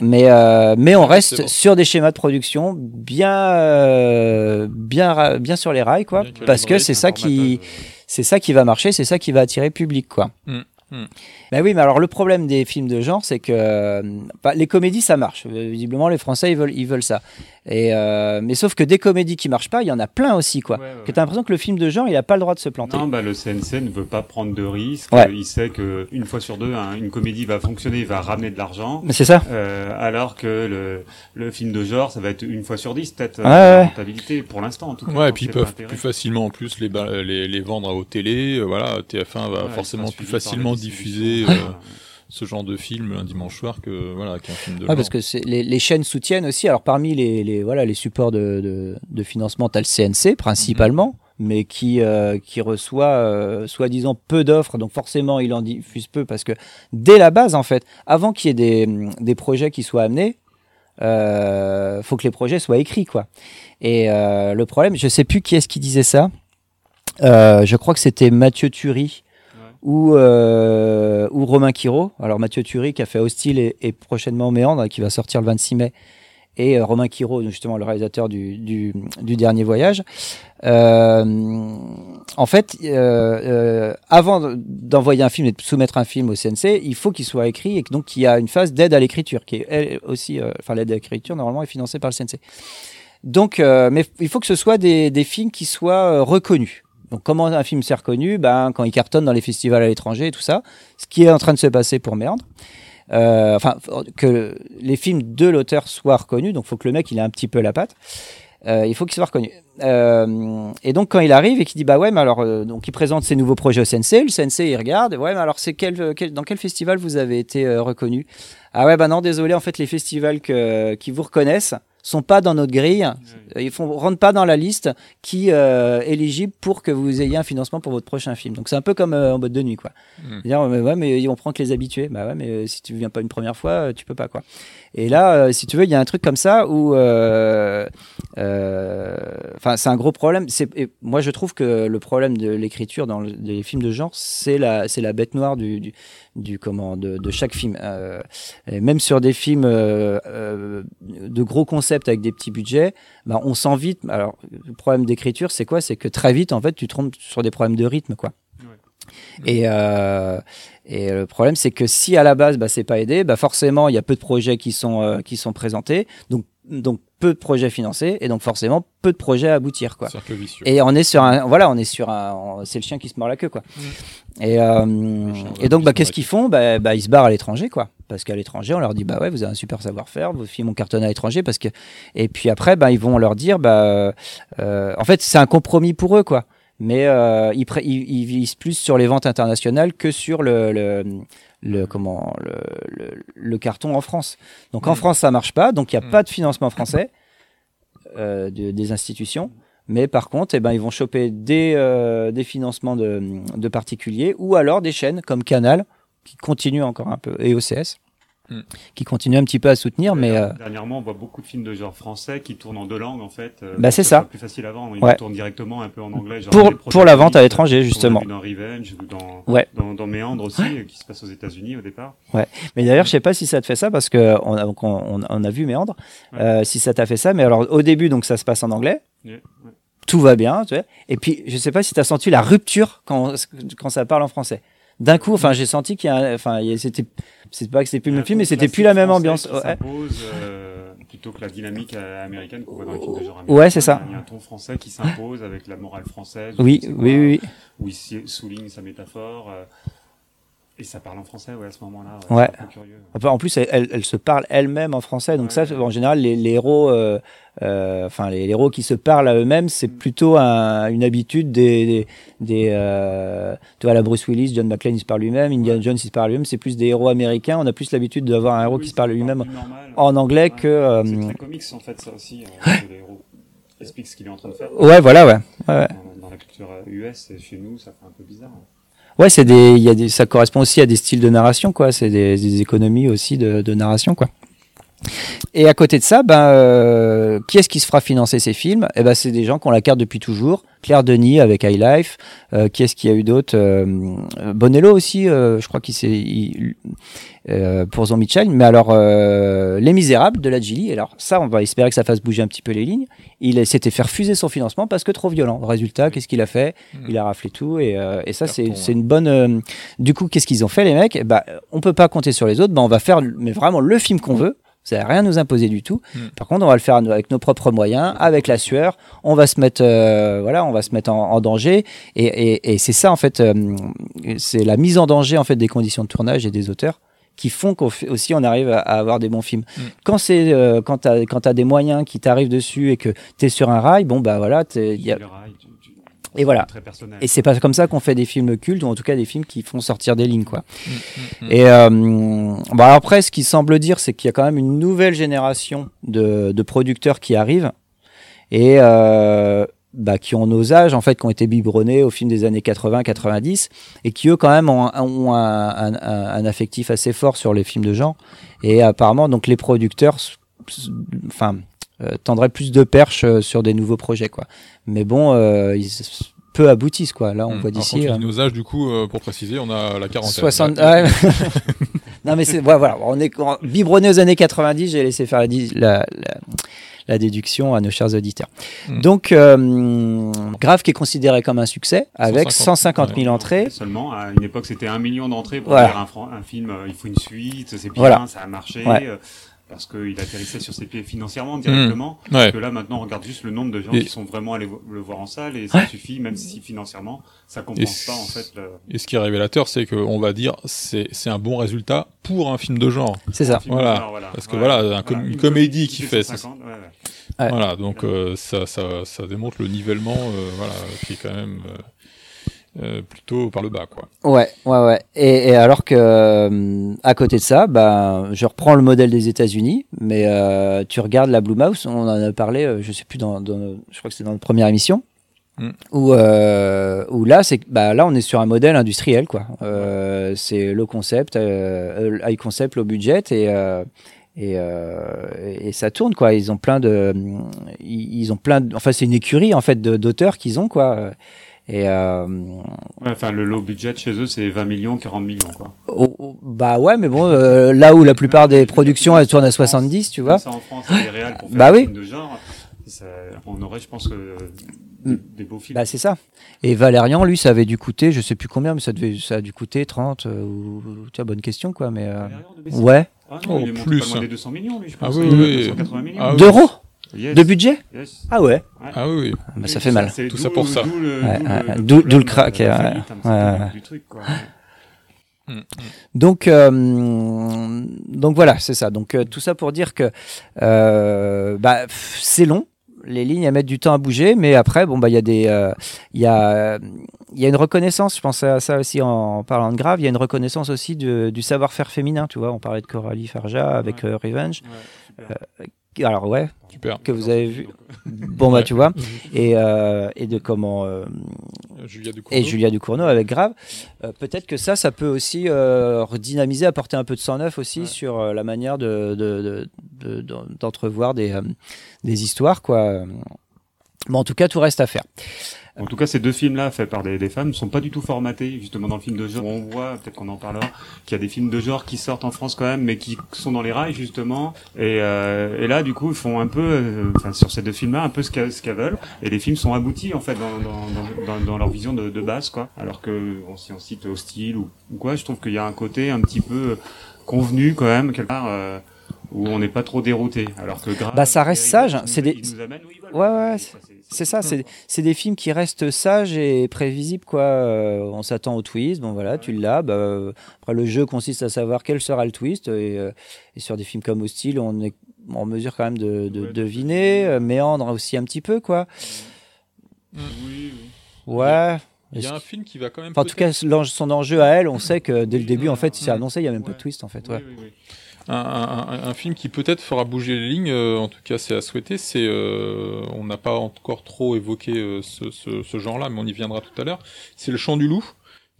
Mais, euh, mais on reste sur des schémas de production bien, euh, bien, bien sur les rails, quoi. Bien Parce que c'est ça qui, c'est ça qui va marcher, c'est ça qui va attirer le public, quoi. Mm, mm. Ben oui, mais alors le problème des films de genre, c'est que euh, bah, les comédies, ça marche. Euh, Visiblement, les Français, ils veulent, ils veulent ça. Et euh, mais sauf que des comédies qui marchent pas, il y en a plein aussi, quoi. Ouais, ouais, Que ouais. t'as l'impression que le film de genre, il a pas le droit de se planter. Non, bah, le CNC ne veut pas prendre de risques. Ouais. Il sait que une fois sur deux, hein, une comédie va fonctionner, va ramener de l'argent. Mais c'est ça. Euh, alors que le, le film de genre, ça va être une fois sur dix, peut-être, euh, Ouais, la ouais. rentabilité, pour l'instant, en tout cas. Ouais, et puis ils peuvent plus facilement en plus les, les, les vendre aux télé. euh, voilà, TF1 va forcément plus facilement diffuser euh, ce genre de film un dimanche soir que voilà qu'un film de Ouais, parce que les, les chaînes soutiennent aussi. Alors parmi les, les voilà les supports de, de, de financement, t'as le CNC principalement, mais qui euh, qui reçoit euh, soi-disant peu d'offres, donc forcément il en diffuse peu parce que dès la base en fait, avant qu'il y ait des, des projets qui soient amenés, euh, faut que les projets soient écrits quoi. Et le problème, je sais plus qui est-ce qui disait ça. Je crois que c'était Mathieu Turi ou, euh, ou Romain Quiro. Alors Mathieu Turi qui a fait Hostile et, et prochainement Méandre qui va sortir le 26 mai. Et euh, Romain Quiro, justement le réalisateur du, du, du dernier voyage. Euh, en fait, euh, euh, avant d'envoyer un film et de soumettre un film au CNC, il faut qu'il soit écrit et donc il y a une phase d'aide à l'écriture qui est elle aussi, enfin l'aide à l'écriture normalement est financée par le CNC. Donc, mais il faut que ce soit des, des films qui soient reconnus. Donc, comment un film s'est reconnu? Ben, quand il cartonne dans les festivals à l'étranger et tout ça, ce qui est en train de se passer pour Méandre. Euh, enfin, que les films de l'auteur soient reconnus. Donc, il faut que le mec il ait un petit peu la patte. Euh, il faut qu'il soit reconnu. Euh, et donc quand il arrive et qu'il dit bah ouais mais alors donc il présente ses nouveaux projets au CNC, le CNC il regarde ouais mais alors c'est dans quel festival vous avez été reconnu? Ah ouais bah non désolé en fait les festivals qui vous reconnaissent sont pas dans notre grille, ils font rentrent pas dans la liste qui euh, est éligible pour que vous ayez un financement pour votre prochain film. Donc c'est un peu comme euh, en boîte de nuit quoi. Mm. Dire mais ouais mais on prend que les habitués. Bah ouais mais euh, si tu viens pas une première fois euh, tu peux pas quoi. Et là euh, si tu veux il y a un truc comme ça où euh, euh, enfin c'est un gros problème. Et moi je trouve que le problème de l'écriture dans le- les films de genre c'est la c'est la bête noire du, du du comment de, de chaque film. Et même sur des films de gros concepts avec des petits budgets, bah, on sent vite. Alors le problème d'écriture, c'est quoi? C'est que très vite, en fait, tu tombes sur des problèmes de rythme, quoi. Et, euh, et le problème, c'est que si à la base, bah, c'est pas aidé, bah, forcément, il y a peu de projets qui sont euh, qui sont présentés, donc donc peu de projets financés, et donc forcément peu de projets à aboutir, quoi. Et on est sur un, voilà, on est sur un, c'est le chien qui se mord la queue, quoi. Et, euh, et donc, bah, qu'est-ce qu'ils font? Bah, bah, Ils se barrent à l'étranger, quoi. Parce qu'à l'étranger, on leur dit, bah ouais, vous avez un super savoir-faire, vos films ont cartonné à l'étranger, parce que. Et puis après, bah, ils vont leur dire, bah, euh, en fait, c'est un compromis pour eux, quoi. Mais euh, ils, ils, ils visent plus sur les ventes internationales que sur le, le, le comment, le, le, carton en France. Donc en Mm. France, ça marche pas, donc il n'y a Mm. pas de financement français euh, de- des institutions. Mais par contre, eh ben, ils vont choper des, euh, des financements de, de particuliers ou alors des chaînes comme Canal qui continuent encore un peu et OCS. Qui continuent un petit peu à soutenir. Mais euh, Dernièrement, on voit beaucoup de films de genre français qui tournent en deux langues en fait. euh, Bah, c'est ça. plus facile à vendre. Ils Ouais. tournent directement un peu en anglais. genre Pour- pour la vente à l'étranger, justement. dans Revenge ou dans, Ouais. dans, dans Méandre aussi, qui se passe aux États-Unis au départ. Ouais, mais d'ailleurs, je sais pas si ça te fait ça parce que on a, donc, on, on a vu Méandre. Euh, si ça t'a fait ça, mais alors au début, donc ça se passe en anglais. Tout va bien, tu vois. Et puis, je sais pas si tu as senti la rupture quand, quand ça parle en français. D'un coup, enfin, j'ai senti qu'il y a, enfin, c'était, c'est pas que c'était plus le même film, mais c'était plus la même ambiance. Ouais. euh, plutôt que la dynamique euh, américaine qu'on voit dans les films de genre américains. Ouais, c'est ça. Il y a un ton français qui s'impose avec la morale française. Oui, oui, oui, oui. Où il souligne sa métaphore. euh, et ça parle en français, ouais, à ce moment-là. Ouais. en plus, elle, elle- elle se parle elle-même en français. Donc ça, en général, les, les héros, euh, euh, enfin les, les héros qui se parlent à eux-mêmes, c'est plutôt un- une habitude des, des, des, euh, tu vois, la Bruce Willis, John McClane, il se parle lui-même, Indiana Jones, il se parle lui-même. C'est plus des héros américains. On a plus l'habitude d'avoir un héros qui se parle lui-même en anglais que. C'est très comics en fait, ça aussi. euh, que le héros explique ce qu'il est en train de faire. Ouais, voilà, ouais. Dans, dans la culture US et chez nous, ça fait un peu bizarre. Ouais, c'est des, y a des, ça correspond aussi à des styles de narration, quoi. C'est des, des économies aussi de, de narration, quoi. Et à côté de ça, ben, euh, qui est-ce qui se fera financer ces films? Eh ben, c'est des gens qui ont la carte depuis toujours. Claire Denis avec High Life. Euh, qui est-ce qu'il y a eu d'autres euh, Bonello aussi, euh, je crois qu'il s'est il- euh, pour Zombie Child. Mais alors, euh, Les Misérables de la Gilly. Alors, ça, on va espérer que ça fasse bouger un petit peu les lignes. Il s'était fait refuser son financement parce que trop violent. Résultat, qu'est-ce qu'il a fait? Il a raflé tout. Et, euh, et ça, c'est c'est une bonne. euh, du coup, qu'est-ce qu'ils ont fait, les mecs? Eh ben, On peut pas compter sur les autres. Ben, on va faire mais vraiment le film qu'on veut. Ça n'a rien à nous imposer du tout. Mm. Par contre, on va le faire avec nos propres moyens, avec la sueur. On va se mettre, euh, voilà, on va se mettre en, en danger. Et, et, et c'est ça, en fait, euh, c'est la mise en danger en fait des conditions de tournage et des auteurs qui font qu'aussi on arrive à, à avoir des bons films. Mm. Quand c'est euh, quand t'as quand t'as des moyens qui t'arrivent dessus et que t'es sur un rail, bon bah voilà, il y a Le rail, tu- tu- Et voilà. Très personnel. Et c'est pas comme ça qu'on fait des films cultes, ou en tout cas des films qui font sortir des lignes, quoi. Mm, mm, mm. Et euh, bon, alors après, ce qui semble dire, c'est qu'il y a quand même une nouvelle génération de, de producteurs qui arrivent et euh, bah, qui ont nos âges, en fait, qui ont été biberonnés au film des années 80-90 et qui eux, quand même, ont, un- ont un, un- un- affectif assez fort sur les films de genre. Et apparemment, donc les producteurs, enfin, tendraient plus de perches euh, sur des nouveaux projets, quoi. Mais bon, euh, ils peu aboutissent, quoi. Là, on Mm. voit d'ici. euh, nos âges, du coup, euh, pour préciser, on a la quarantaine. 60 Ouais. ouais. non mais c'est ouais, voilà on est biberonné aux années 90 j'ai laissé faire la, la, la, la déduction à nos chers auditeurs Mm. donc euh, Grave qui est considéré comme un succès avec 150 000 entrées Seulement, à une époque, c'était un million d'entrées pour Voilà. faire un, film. euh, il faut une suite, c'est bien, Voilà. ça a marché. Ouais. Parce qu'il atterrissait sur ses pieds financièrement directement. Mmh. Ouais. Que là, maintenant, on regarde juste le nombre de gens Et- qui sont vraiment allés vo- le voir en salle et ça Ouais. suffit, même si financièrement, ça Et compense pas, en fait. le- Et ce qui est révélateur, c'est qu'on va dire c'est c'est un bon résultat pour un film de genre. C'est ça. Voilà. genre, voilà. Parce que Ouais. voilà, un Voilà, une une comédie qui fait ça. 150, ouais, ouais. Ouais. Voilà, donc euh, ça, ça, ça démontre le nivellement, euh, voilà, qui est quand même euh, euh, plutôt par le bas, quoi. Ouais, ouais, ouais. Et, et alors que euh, à côté de ça, bah, je reprends le modèle des États-Unis, mais euh, tu regardes la Blue Mouse, on en a parlé, je sais plus dans, dans- je crois que c'est dans notre première émission, Mm. où, où là, c'est, bah, là, on est sur un modèle industriel, quoi. C'est low concept, high concept, low budget, et et, euh, et ça tourne quoi. Ils ont plein de, ils, ont plein, de, enfin c'est une écurie en fait d'auteurs qu'ils ont quoi. Et euh, Ouais, enfin, le low budget chez eux, c'est 20 millions, 40 millions, quoi. Oh, oh, bah ouais, mais bon, euh, là où la plupart des productions elles tournent à 70, tu vois. Ça en France, il y a des réals pour faire Bah oui. de genre. Ça- on aurait, je pense, que des, des beaux films. Bah c'est ça. Et Valérian, lui, ça avait dû coûter, je sais plus combien, mais ça devait, ça a dû coûter 30 euh, ou tu as bonne question quoi, mais euh, ouais. Ah non, il est monté plus. pas loin des 200 millions, lui, je Ah pense. est oui. 280 millions. Ah oui. D'euros? Yes. De budget Yes. Ah ouais. Ah oui, oui. Bah, ça fait mal. Tout ça pour ça. D'où le, Ouais, le- crack, du truc, quoi. Donc, euh, donc voilà, c'est ça. Donc euh, tout ça pour dire que euh, bah, c'est long. Les lignes elles mettent du temps à bouger, mais après bon bah il y a des euh, il y a il y a une reconnaissance. Je pensais à ça aussi en, parlant de grave. Il y a une reconnaissance aussi de- du savoir-faire féminin. Tu vois, on parlait de Coralie Farja avec euh, Revenge. Alors ouais, Super. que vous avez vu. Bon bah tu vois, et euh, et de comment euh, Julia et Julia Ducournau avec Grave. Euh, Peut-être que ça, ça peut aussi euh, redynamiser, apporter un peu de sang neuf aussi sur la manière de, de- de- de- de- d'entrevoir des, des histoires, quoi. Bon, en tout cas, tout reste à faire. En tout cas, ces deux films-là, faits par des, des femmes, ne sont pas du tout formatés, justement, dans le film de genre. On voit, peut-être qu'on en parlera, qu'il y a des films de genre qui sortent en France quand même, mais qui sont dans les rails, justement. Et, euh, et là, du coup, ils font un peu, euh, enfin, sur ces deux films-là, un peu ce qu'elles, ce qu'elles veulent. Et les films sont aboutis, en fait, dans, dans, dans, dans, leur vision de, de base, quoi. Alors que, on, si on cite Hostile ou, ou quoi, je trouve qu'il y a un côté un petit peu convenu, quand même, quelque part, euh, où on n'est pas trop dérouté. Alors que Grave, Bah, ça reste sage. C'est des. ils nous amènent où ils veulent. Ouais, ouais. C'est- ça, c'est- C'est des films qui restent sages et prévisibles, quoi. Euh, on s'attend au twist, bon voilà, tu l'as. Bah, euh, après, le jeu consiste à savoir quel sera le twist. Et, euh, et sur des films comme Hostile, on est en mesure quand même de, de Ouais, deviner, euh, méandre aussi un petit peu, quoi. Oui, oui. Ouais. Il y a un film qui va quand même. Enfin, en tout cas, son enjeu à elle, on sait que dès le début, en fait, il s'est annoncé, il n'y a même pas de twist, en fait. Ouais. Oui, oui, oui. Un, un- un- un film qui peut-être fera bouger les lignes, euh, en tout cas c'est à souhaiter, c'est euh, on n'a pas encore trop évoqué euh, ce, ce- ce genre-là, mais on y viendra tout à l'heure. C'est Le Chant du Loup,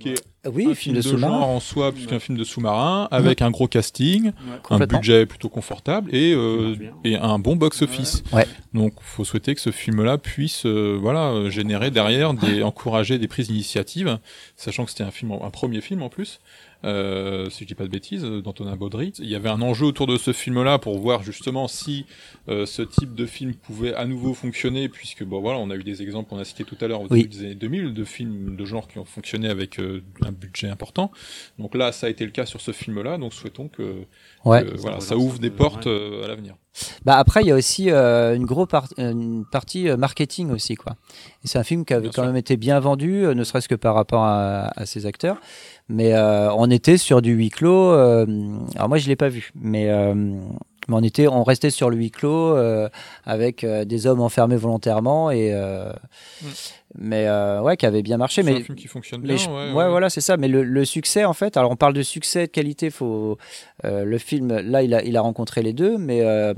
qui est Oui, un film film de de, genre en soi, puisqu'un film de sous-marin, avec un gros casting, un budget plutôt confortable et, euh, et un bon box-office. Ouais. Donc faut souhaiter que ce film-là puisse euh, voilà générer derrière des encourager des prises d'initiative, sachant que c'était un film un premier film en plus. Euh, si je dis pas de bêtises, euh, d'Antonin Baudry. Il y avait un enjeu autour de ce film-là pour voir justement si euh, ce type de film pouvait à nouveau fonctionner, puisque bon voilà, on a eu des exemples, on a cité tout à l'heure au Oui. début des années 2000 de films de genre qui ont fonctionné avec euh, un budget important. Donc là, ça a été le cas sur ce film-là. Donc souhaitons que, Ouais. que, voilà, Ça ouvre des portes euh, à l'avenir. Bah après, il y a aussi euh, une grosse par- une partie euh, marketing aussi, quoi. C'est un film qui avait Bien quand sûr. même été bien vendu, euh, ne serait-ce que par rapport à, à ses acteurs. Mais euh, on était sur du huis clos. euh, alors moi, je l'ai pas vu, mais euh, Mais on était, on restait sur le huis clos avec des hommes enfermés volontairement et Mm. Mais euh, ouais, qui avait bien marché. Mais un film qui fonctionne bien, ouais, ouais, ouais. voilà, c'est ça. Mais le, le succès, en fait, alors on parle de succès, de qualité. Faut euh, le film là, il a, il a rencontré les deux, mais euh,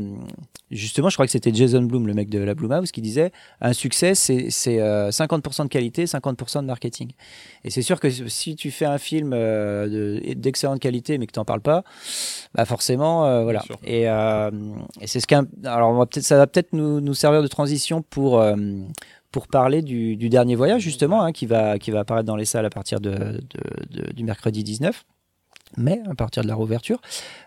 justement, je crois que c'était Jason Blum, le mec de la Blumhouse, qui disait un succès, c'est c'est, euh, 50% de qualité, 50% de marketing. Et c'est sûr que si tu fais un film euh, de- d'excellente qualité, mais que t'en parles pas, bah forcément, euh, voilà. Et, euh, et c'est ce qu'un. Alors, on va peut-être, ça va peut-être nous, nous servir de transition pour. Pour parler du, du dernier voyage justement hein, qui va qui va apparaître dans les salles à partir de, de- de- du mercredi 19 mai à partir de la réouverture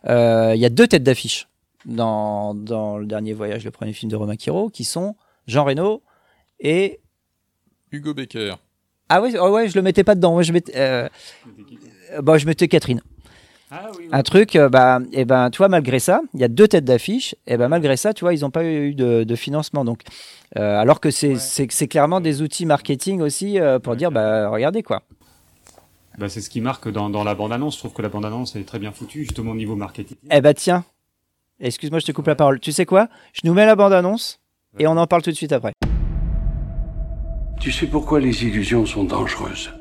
Euh, il y a deux têtes d'affiche dans, dans le dernier voyage le premier film de Romain Quiro qui sont Jean Reno et Hugo Becker. ah ouais oh ouais je le mettais pas dedans moi je mettais euh, euh, bah, je mettais Catherine Ah oui, oui. un truc, euh, bah, et ben, tu vois, malgré ça, il y a deux têtes d'affiche, et ben, malgré ça, tu vois, ils n'ont pas eu de, de financement. Donc, euh, alors que c'est clairement des outils marketing aussi euh, pour dire, bah, regardez quoi. Bah, c'est ce qui marque dans, dans la bande-annonce. Je trouve que la bande-annonce est très bien foutue, justement au niveau marketing. Eh ben, tiens, excuse-moi, je te coupe la parole. Tu sais quoi? Je nous mets la bande-annonce et on en parle tout de suite après. Tu sais pourquoi les illusions sont dangereuses?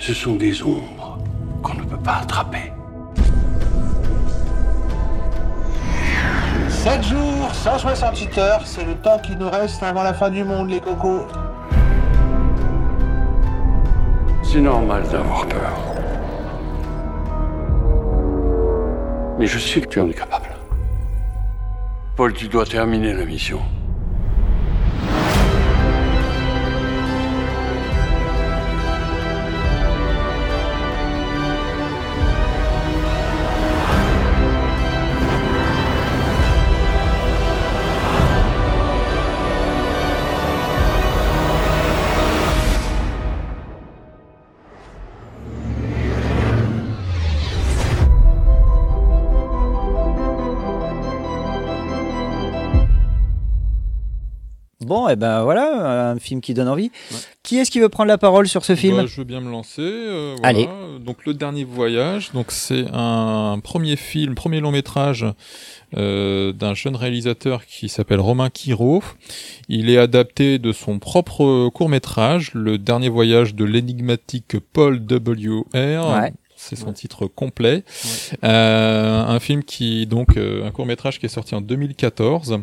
Ce sont des ombres qu'on ne peut pas attraper. 7 jours, 168 heures, c'est le temps qui nous reste avant la fin du monde, les cocos. C'est normal d'avoir peur. Mais je sais que tu en es capable. Paul, tu dois terminer la mission. Bon, et ben voilà, un film qui donne envie. Qui est-ce qui veut prendre la parole sur ce film? Bah, je veux bien me lancer. euh, voilà. Allez. Donc le dernier voyage. Donc c'est un premier film, premier long métrage euh, d'un jeune réalisateur qui s'appelle Romain Quiro. Il est adapté de son propre court métrage, le dernier voyage de l'énigmatique Paul W. R. Ouais. C'est son titre complet. Euh, un film qui donc euh, un court métrage qui est sorti en 2014,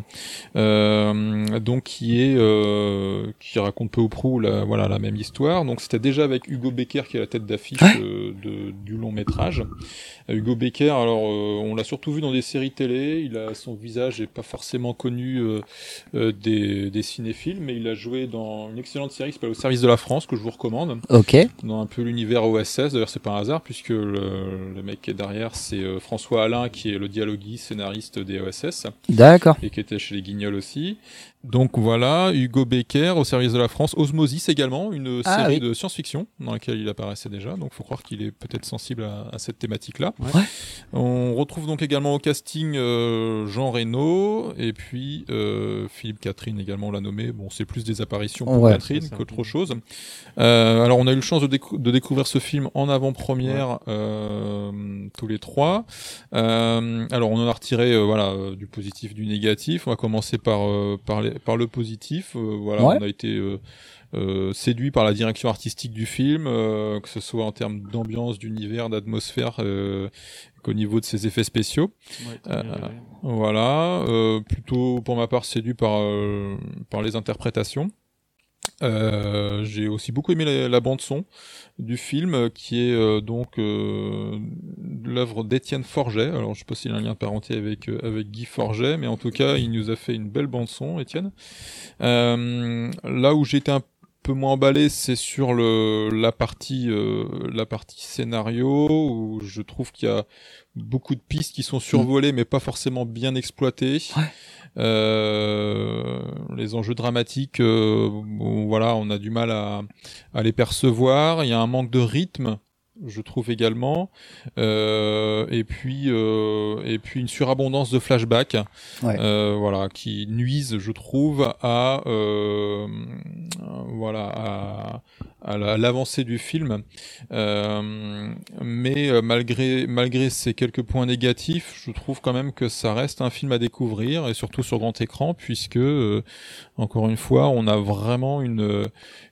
euh, donc qui est euh, qui raconte peu ou prou la voilà la même histoire. Donc c'était déjà avec Hugo Becker qui est la tête d'affiche euh, de, du long métrage. Euh, Hugo Becker, alors euh, on l'a surtout vu dans des séries télé. Il a son visage est pas forcément connu euh, euh, des, des cinéphiles, mais il a joué dans une excellente série qui s'appelle Au service de la France que je vous recommande. Ok. Dans un peu l'univers OSS. D'ailleurs c'est pas un hasard puisque le, le mec qui est derrière c'est euh, François Alain qui est le dialoguiste scénariste des OSS. D'accord. Et qui était chez les Guignols aussi. Donc voilà, Hugo Becker au service de la France, Osmosis également, une Ah, série oui. de science-fiction dans laquelle il apparaissait déjà, donc faut croire qu'il est peut-être sensible à, à cette thématique-là. Ouais. On retrouve donc également au casting euh, Jean Reno et puis euh, Philippe Catherine également on l'a nommé. Bon, c'est plus des apparitions pour Ouais. Catherine qu'autre chose. Euh, alors on a eu le chance de, décou- de découvrir ce film en avant-première euh, tous les trois. Euh, alors on en a retiré euh, voilà euh, du positif, du négatif. On va commencer par euh, par, les- par le positif. Euh, voilà, Ouais. on a été euh, euh, séduit par la direction artistique du film, euh, que ce soit en termes d'ambiance, d'univers, d'atmosphère, euh, qu'au niveau de ses effets spéciaux. Ouais, très bien, Euh, ouais. Voilà, euh, plutôt pour ma part séduit par euh, par les interprétations. Euh, j'ai aussi beaucoup aimé la, la bande son du film euh, qui est euh, donc euh, l'œuvre d'Étienne Forget. Alors je sais pas s'il y a un lien de parenté avec euh, avec Guy Forget, mais en tout cas il nous a fait une belle bande son, Étienne. Euh, là où j'étais un peu moins emballé, c'est sur le la partie euh, la partie scénario où je trouve qu'il y a beaucoup de pistes qui sont survolées mais pas forcément bien exploitées. Euh, les enjeux dramatiques, euh, bon, voilà, on a du mal à, à les percevoir. Il y a un manque de rythme, je trouve également, Euh, et puis euh, et puis une surabondance de flashbacks, Ouais. euh, voilà, qui nuisent, je trouve, à euh, voilà à, à la- à l'avancée du film. Euh, mais euh, malgré, malgré ces quelques points négatifs, je trouve quand même que ça reste un film à découvrir, et surtout sur grand écran, puisque, euh, encore une fois, on a vraiment une,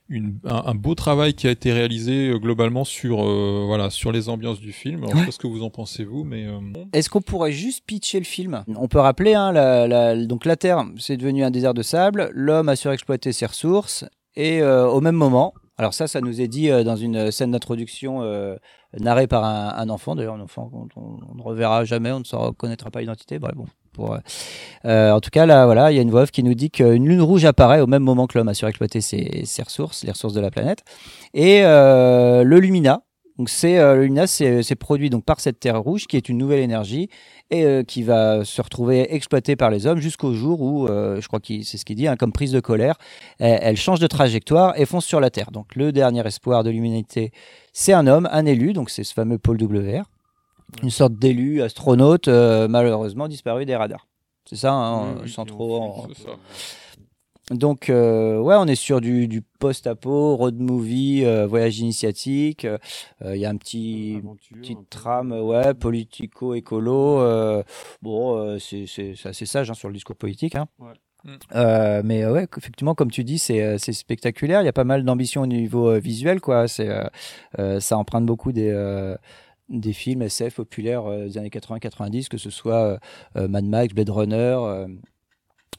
une, un, un beau travail qui a été réalisé globalement sur, euh, voilà, sur les ambiances du film. Alors, Je sais pas ce que vous en pensez, vous, mais... euh, Est-ce qu'on pourrait juste pitcher le film? On peut rappeler, hein, la, la- donc la Terre, c'est devenu un désert de sable, l'homme a surexploité ses ressources, et euh, au même moment, alors ça, ça nous est dit euh, dans une scène d'introduction euh, narrée par un, un enfant, d'ailleurs un enfant qu'on on, on ne reverra jamais, on ne s'en reconnaîtra pas l'identité, bon. Pour, euh, euh, en tout cas, là, voilà, il y a une voix off qui nous dit qu'une lune rouge apparaît au même moment que l'homme a surexploité ses, ses ressources, les ressources de la planète, et euh, le Lumina, donc c'est euh, le Lumina, c'est produit donc par cette Terre rouge qui est une nouvelle énergie et euh, qui va se retrouver exploitée par les hommes jusqu'au jour où, euh, je crois que c'est ce qu'il dit, hein, comme prise de colère, elle, elle change de trajectoire et fonce sur la Terre. Donc le dernier espoir de l'humanité, c'est un homme, un élu, donc c'est ce fameux Paul WR, une sorte d'élu astronaute euh, malheureusement disparu des radars. C'est ça, hein, sans trop. en- donc, euh, ouais, on est sur du, du post-apo, road movie, euh, voyage initiatique. euh, Il y a un petit petite trame, ouais, politico-écolo. euh, bon, euh, c'est c'est- c'est assez sage hein, sur le discours politique. Hein. Euh, mais euh, ouais, effectivement, comme tu dis, c'est euh, c'est spectaculaire. Il y a pas mal d'ambition au niveau visuel, quoi. C'est ça emprunte beaucoup des euh, des films SF populaires des années 80-90, que ce soit Mad Max, Blade Runner.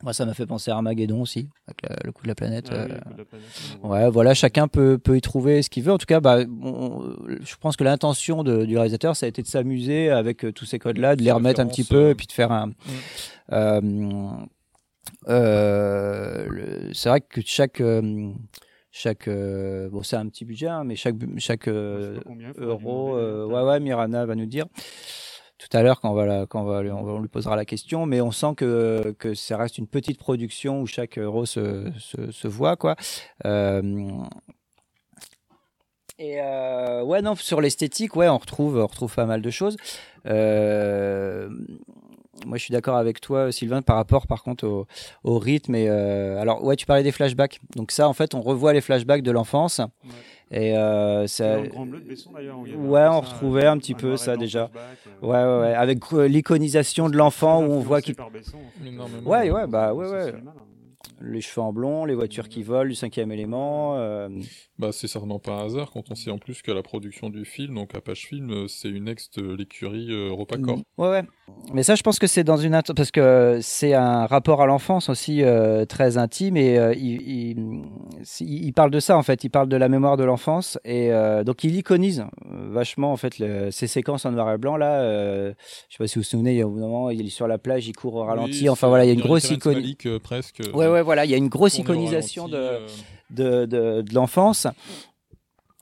Euh, moi, ça m'a fait penser à Armageddon aussi, avec le coup de la planète. Ah euh, le coup de la planète, Ouais, voilà, chacun peut, peut y trouver ce qu'il veut. En tout cas, bah, on- je pense que l'intention du réalisateur, ça a été de s'amuser avec euh, tous ces codes-là, de les remettre un petit peu, et puis de faire un. Euh, euh, le- c'est vrai que chaque. euh, chaque euh, bon c'est un petit budget hein, mais chaque chaque euh, euro euh, ouais ouais Mirana va nous dire tout à l'heure quand on va lui- posera la question mais on sent que ça reste une petite production où chaque euro se voit quoi Euh, et euh, ouais, non, sur l'esthétique, ouais, on retrouve, on retrouve pas mal de choses. Euh, moi, je suis d'accord avec toi, Sylvain, par rapport, par contre, au, au rythme. Et euh, alors, ouais, tu parlais des flashbacks. Donc ça, en fait, on revoit les flashbacks de l'enfance. Et euh, ça, Dans le Grand Bleu de Besson, avait ouais, on ça, retrouvait euh, un petit un peu ça déjà. flashback, Ouais, ouais, ouais, avec euh, l'iconisation de l'enfant où on voit qu'il. par Besson, en fait. Énormément. Ouais, ouais, bah ouais, ouais. là. Les cheveux en blond, les voitures qui volent, du cinquième élément. euh, Bah, c'est certainement pas un hasard quand on sait en plus que la production du film, donc Apache Film, euh, c'est une ex de l'écurie euh, Europacor. Ouais, ouais. Mais ça, je pense que c'est dans une parce que c'est un rapport à l'enfance aussi euh, très intime et euh, il, il, parle de ça en fait. Il parle de la mémoire de l'enfance et euh, donc il iconise vachement en fait le- ces séquences en noir et blanc là. je sais pas si vous vous souvenez, il y a un moment, il est sur la plage, il court au ralenti. Oui, enfin voilà, il y a une grosse euh, presque. Ouais, ouais, voilà, il y a une grosse iconisation de, de, de l'enfance.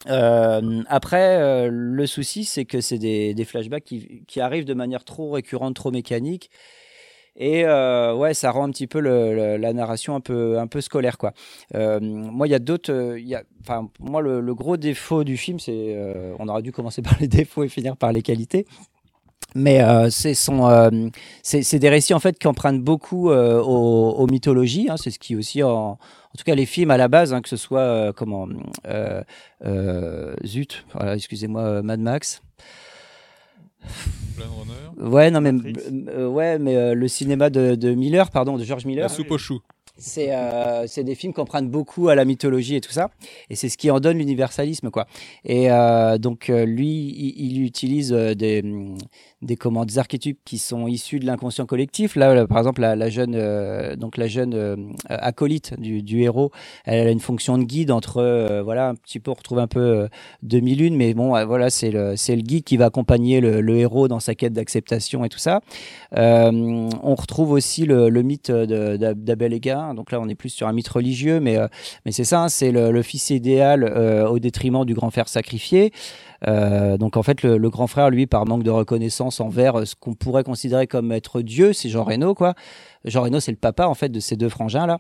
Euh, après, euh, le souci, c'est que c'est des, flashbacks qui, qui arrivent de manière trop récurrente, trop mécanique. Et euh, ouais, ça rend un petit peu la narration un peu, un peu scolaire, quoi. Moi, il y a d'autres. Enfin, moi, le, gros défaut du film, c'est. on aurait dû commencer par les défauts et finir par les qualités. Mais c'est c'est des récits en fait qui empruntent beaucoup aux, mythologies. hein. c'est ce qui aussi, en tout cas, les films à la base, hein, que ce soit euh, comment, euh, euh, zut, voilà, excusez-moi, Mad Max. Blade Runner. Ouais, non mais ouais, mais le cinéma de, de Miller, pardon, de George Miller. La soupe aux choux. C'est euh, des films qui empruntent beaucoup à la mythologie et tout ça, et c'est ce qui en donne l'universalisme quoi. Et euh, donc euh, lui, il, il utilise euh, des des comment des archétypes qui sont issus de l'inconscient collectif. Là, là, par exemple, la, jeune euh, donc la jeune euh, acolyte du, héros, elle a une fonction de guide entre euh, voilà un petit peu on retrouve un peu euh, demi-lune, mais bon euh, voilà c'est le le guide qui va accompagner le, le héros dans sa quête d'acceptation et tout ça. Euh, on retrouve aussi le, le mythe d'Abel et Caïn. Donc là, on est plus sur un mythe religieux, mais, euh, mais c'est ça, hein, c'est le, fils idéal euh, au détriment du grand frère sacrifié. Euh, donc en fait, le, le grand frère, lui, par manque de reconnaissance envers ce qu'on pourrait considérer comme être Dieu, c'est Jean Reno, quoi. Jean Reno, c'est le papa en fait de ces deux frangins là.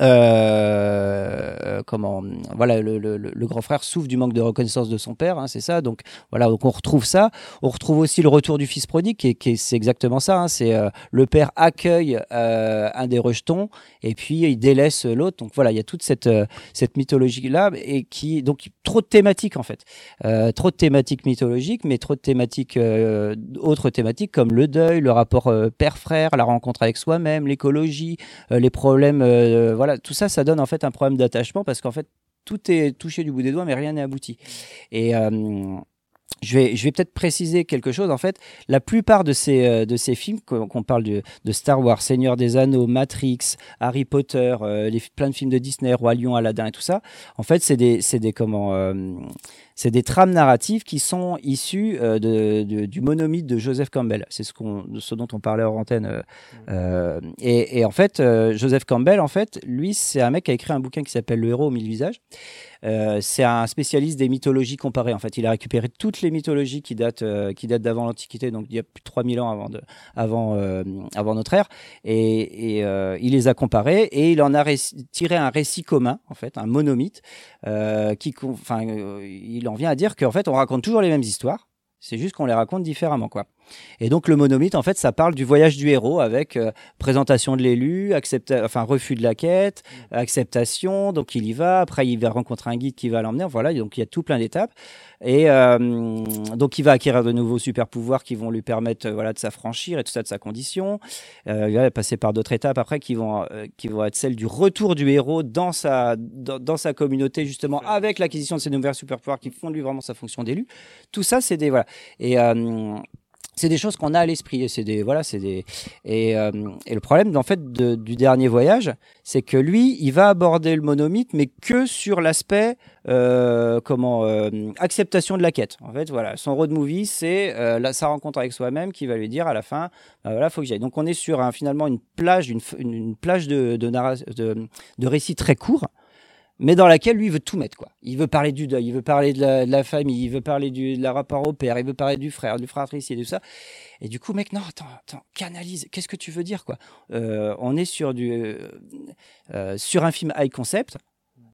Euh, comment voilà le, grand frère souffre du manque de reconnaissance de son père hein, c'est ça donc voilà donc on retrouve ça. On retrouve aussi le retour du fils prodigue qui, qui c'est exactement ça hein, c'est euh, le père accueille euh, un des rejetons et puis il délaisse l'autre. Donc voilà il y a toute cette cette mythologie là et qui donc trop de thématiques en fait. Trop de thématiques mythologiques mais trop de thématiques autres thématiques comme le deuil le rapport père frère la rencontre avec soi-même l'écologie les problèmes voilà, tout ça, ça donne en fait un problème d'attachement parce qu'en fait, tout est touché du bout des doigts, mais rien n'est abouti. Et euh, je vais, je vais peut-être préciser quelque chose. En fait, la plupart de ces, euh, de ces films, qu'on parle de, de, Star Wars, Seigneur des Anneaux, Matrix, Harry Potter, euh, les, plein de films de Disney, Roi Lion, Aladdin et tout ça, en fait, c'est des, des comment, c'est des trames narratives qui sont issues euh, de, du monomythe de Joseph Campbell. C'est ce, dont on parlait hors antenne. Euh, euh, et, et, en fait, Joseph Campbell, en fait, lui, c'est un mec qui a écrit un bouquin qui s'appelle Le héros aux mille visages. C'est un spécialiste des mythologies comparées. En fait, il a récupéré toutes les mythologies qui datent, qui datent d'avant l'Antiquité, donc il y a plus de 3000 ans avant, de, avant, avant notre ère, et, et il les a comparées et il en a tiré un récit commun, en fait, un monomythe, qui, enfin, il il en vient à dire qu'en fait, on raconte toujours les mêmes histoires. C'est juste qu'on les raconte différemment, quoi. Et donc le monomythe, en fait, ça parle du voyage du héros avec euh, présentation de l'élu, enfin refus de la quête, mm. acceptation. Donc il y va. Après, il va rencontrer un guide qui va l'emmener. Voilà. Donc il y a tout plein d'étapes. Et euh, donc il va acquérir de nouveaux super pouvoirs qui vont lui permettre, euh, voilà, de s'affranchir et tout ça de sa condition. il va passer par d'autres étapes après qui vont, qui vont être celles du retour du héros dans sa, dans, sa communauté justement avec l'acquisition de ces nouveaux super pouvoirs qui font de lui vraiment sa fonction d'élu. Tout ça, c'est des voilà. Et c'est des choses qu'on a à l'esprit. C'est des voilà, c'est des et, euh, et, le problème en fait du dernier voyage, c'est que lui, il va aborder le monomythe, mais que sur l'aspect euh, comment euh, acceptation de la quête. En fait, voilà, son road movie, c'est euh, sa rencontre avec soi-même qui va lui dire à la fin, bah, voilà, faut que j'aille. Donc on est sur finalement une plage, une, une, plage de de, de, de récits très courts mais dans laquelle lui il veut tout mettre quoi. Il veut parler du deuil, il veut parler de la, famille, il veut parler du rapport au père, il veut parler du frère, du frère et tout ça. Et du coup, mec, non, attends, attends, canalise. Qu'est-ce que tu veux dire quoi? Euh, On est sur du euh, euh, sur un film high concept.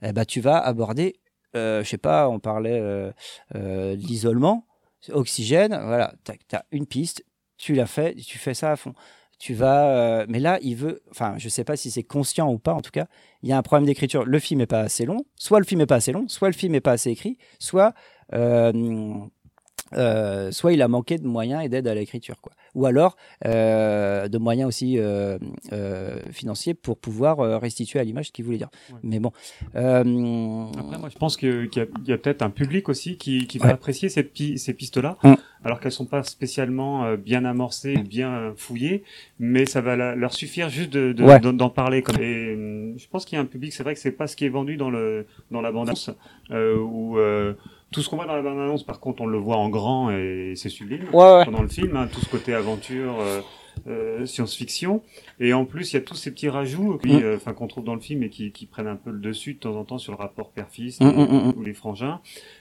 Eh ben, tu vas aborder, je sais pas, on parlait de l'isolement, oxygène. Voilà, t'as as une piste, tu l'as fait, tu fais ça à fond tu vas. Euh, mais là, il veut. Enfin, je sais pas si c'est conscient ou pas. En tout cas, il y a un problème d'écriture. Le film est pas assez long. Soit le film est pas assez long, soit le film est pas assez écrit, soit euh, euh, soit il a manqué de moyens et d'aide à l'écriture, quoi. Ou alors euh, de moyens aussi euh, euh financiers pour pouvoir euh, restituer à l'image ce qu'il voulait dire. Mais bon. Après, moi, je pense qu'il y a, a peut-être un public aussi qui, qui va apprécier ces, ces pistes-là, mm. alors qu'elles sont pas spécialement bien amorcées, bien fouillées, mais ça va leur suffire juste de, d'en parler. Comme. Et je pense qu'il y a un public. C'est vrai que c'est pas ce qui est vendu dans le dans la bande ou tout ce qu'on voit dans la bande-annonce, par contre, on le voit en grand et c'est sublime ouais, pendant le film. Hein, tout ce côté aventure, euh, euh, science-fiction. Et en plus, il y a tous ces petits rajouts qui, mm. euh, enfin, qu'on trouve dans le film et qui, qui, prennent un peu le dessus de temps en temps sur le rapport père-fils mm, mm, ou les frangins.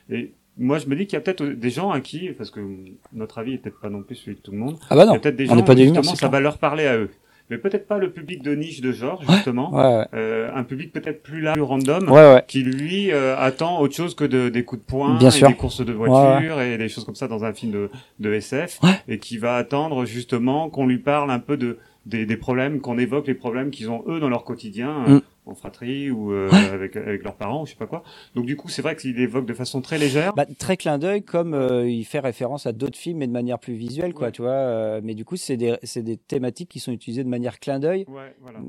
Et moi, je me dis qu'il y a peut-être des gens à qui, parce que notre avis est peut-être pas non plus celui de tout le monde, ah bah non, il y a peut-être des gens qui, justement, ça va leur parler à eux mais peut-être pas le public de niche de genre justement, euh, un public peut-être plus là, plus random, qui lui euh, attend autre chose que de, des coups de poing, Bien et sûr. des courses de voiture et des choses comme ça dans un film de, de SF, et qui va attendre justement qu'on lui parle un peu de des, des problèmes, qu'on évoque les problèmes qu'ils ont eux dans leur quotidien. Mm en fratrie ou euh, avec, avec leurs parents ou je sais pas quoi. Donc du coup, c'est vrai qu'il évoque de façon très légère. Bah, très clin d'œil, comme euh, il fait référence à d'autres films, mais de manière plus visuelle, quoi, tu vois. Euh, mais du coup, c'est des, c'est des thématiques qui sont utilisées de manière clin d'œil. Ouais, voilà.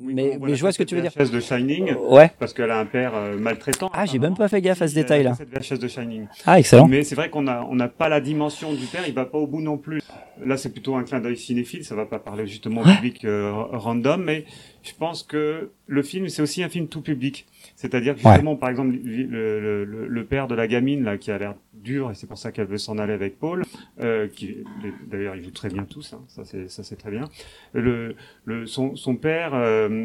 mais, mais je vois ce que tu veux dire. VHS de Shining. Ouais. Parce qu'elle a un père maltraitant. Ah, j'ai même pas fait gaffe à ce détail-là. Cette VHS de Shining. Ah, excellent. Mais c'est vrai qu'on a, on n'a pas la dimension du père. Il va pas au bout non plus. Là, c'est plutôt un clin d'œil cinéphile. Ça va pas parler justement au public random, mais je pense que le film, c'est aussi un film tout public. C'est-à-dire que justement, par exemple, le, le, le, père de la gamine là, qui a l'air dur, et c'est pour ça qu'elle veut s'en aller avec Paul, euh, qui d'ailleurs ils jouent très bien tous, hein, ça c'est ça c'est très bien. Le, le son, son père. Euh,